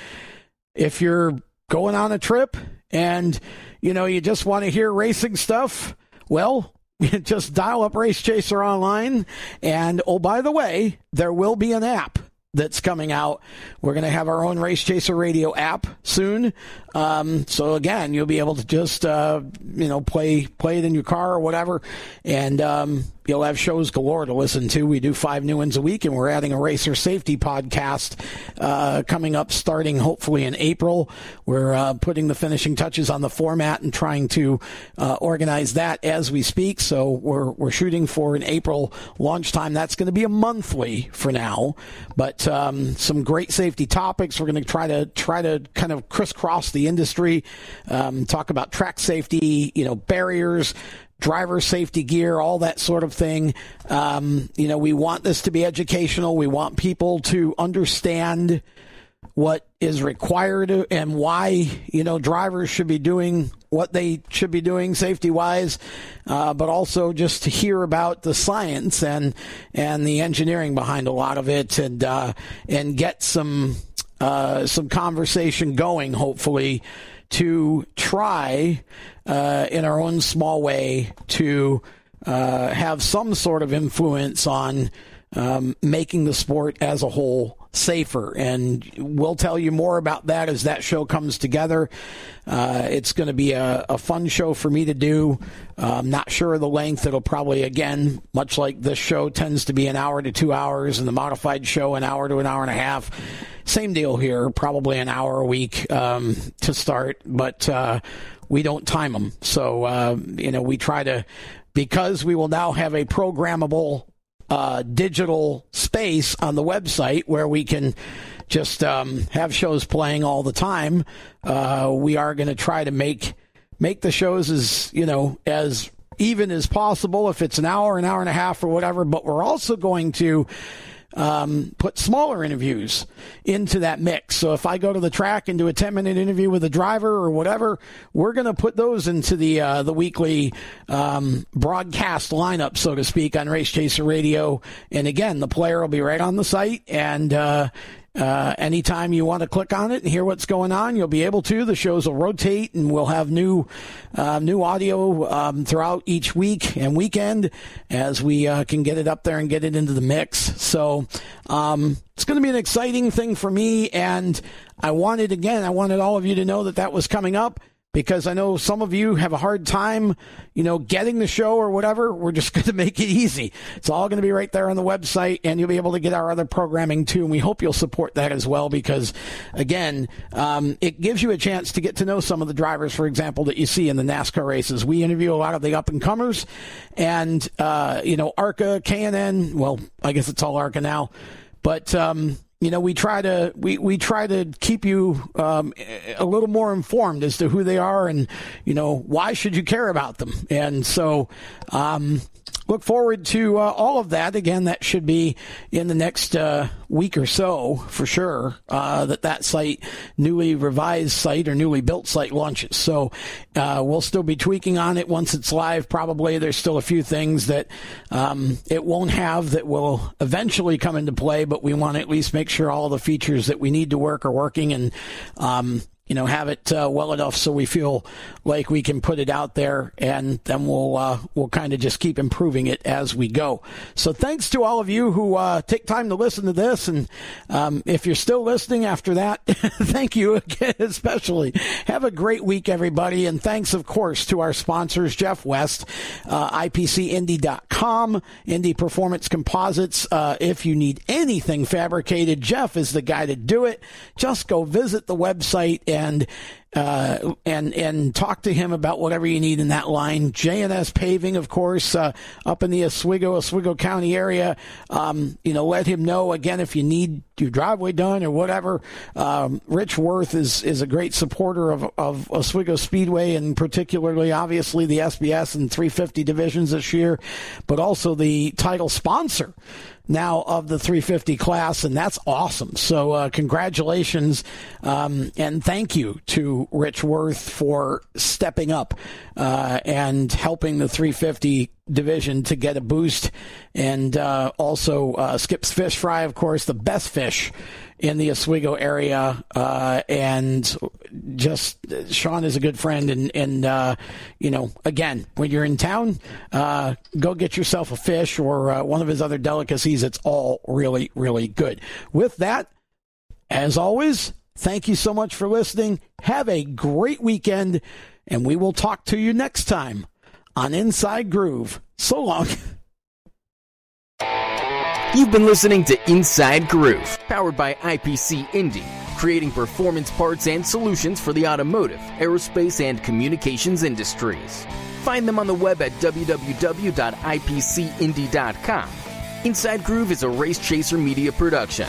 [SPEAKER 1] if you're going on a trip and you know you just want to hear racing stuff, well, just dial up Race Chaser online and oh by the way, there will be an app that's coming out. We're going to have our own Race Chaser Radio app soon. Um, so again, you'll be able to just uh, you know play play it in your car or whatever, and um, you'll have shows galore to listen to. We do five new ones a week, and we're adding a racer safety podcast uh, coming up, starting hopefully in April. We're uh, putting the finishing touches on the format and trying to uh, organize that as we speak. So we're we're shooting for an April launch time. That's going to be a monthly for now, but um, some great safety topics. We're going to try to try to kind of crisscross the industry, um, talk about track safety, you know, barriers, driver safety gear, all that sort of thing. Um, you know, we want this to be educational. We want people to understand what is required and why you know drivers should be doing what they should be doing safety wise, uh, but also just to hear about the science and and the engineering behind a lot of it, and uh, and get some uh, some conversation going, hopefully, to try uh, in our own small way to uh, have some sort of influence on um, making the sport as a whole safer. And we'll tell you more about that as that show comes together. Uh, it's going to be a, a, fun show for me to do. Uh, I'm not sure of the length. It'll probably, again, much like this show tends to be an hour to two hours, and the modified show an hour to an hour and a half. Same deal here, probably an hour a week um, to start, but uh, we don't time them. So, uh, you know, we try to, because we will now have a programmable uh, digital space on the website where we can just um, have shows playing all the time. Uh, we are going to try to make make the shows as you know as even as possible if it's an hour, an hour and a half, or whatever. But we're also going to um, put smaller interviews into that mix. So if I go to the track and do a 10 minute interview with a driver or whatever, we're going to put those into the uh, the weekly um, broadcast lineup, so to speak, on Race Chaser Radio. And again, the player will be right on the site and. Uh, uh, anytime you want to click on it and hear what's going on, you'll be able to. The shows will rotate, and we'll have new uh, new audio um, throughout each week and weekend as we uh, can get it up there and get it into the mix. So um, it's going to be an exciting thing for me, and I wanted again, I wanted all of you to know that that was coming up because I know some of you have a hard time, you know, getting the show or whatever. We're just going to make it easy. It's all going to be right there on the website, and you'll be able to get our other programming too. And we hope you'll support that as well because, again, um, it gives you a chance to get to know some of the drivers, for example, that you see in the NASCAR races. We interview a lot of the up and comers, and uh, you know, ARCA, K&N. Well, I guess it's all ARCA now, but. Um, you know, we try to we, we try to keep you um, a little more informed as to who they are and you know why should you care about them. And so, um, look forward to uh, all of that. Again, that should be in the next uh, week or so for sure. Uh, that that site, newly revised site or newly built site launches. So uh, we'll still be tweaking on it once it's live. Probably there's still a few things that um, it won't have that will eventually come into play, but we want to at least make sure all the features that we need to work are working and. Um, you know, have it uh, well enough so we feel like we can put it out there, and then we'll uh, we'll kind of just keep improving it as we go. So thanks to all of you who uh, take time to listen to this, and um, if you're still listening after that, thank you again, especially. Have a great week, everybody, and thanks, of course, to our sponsors, Jeff West, uh, IPCIndy.com, Indy Performance Composites. Uh, if you need anything fabricated, Jeff is the guy to do it. Just go visit the website and and uh, and and talk to him about whatever you need in that line. JNS Paving, of course, uh, up in the Oswego, Oswego County area. Um, you know, let him know again if you need your driveway done or whatever. Um, Rich Worth is is a great supporter of of Oswego Speedway and particularly, obviously, the SBS and 350 divisions this year, but also the title sponsor now of the 350 class, and that's awesome. So, uh, congratulations um, and thank you to Rich Worth for stepping up uh, and helping the 350 division to get a boost. And uh, also, uh, Skip's Fish Fry, of course, the best fish in the Oswego area, uh, and just Sean is a good friend, and and uh, you know, again, when you're in town, uh, go get yourself a fish or uh, one of his other delicacies. It's all really really good. With that, as always, thank you so much for listening. Have a great weekend, and we will talk to you next time on Inside Groove. So long.
[SPEAKER 6] You've been listening to Inside Groove, powered by IPC Indy, creating performance parts and solutions for the automotive, aerospace, and communications industries. Find them on the web at www.ipcindy.com. Inside Groove is a Race Chaser media production.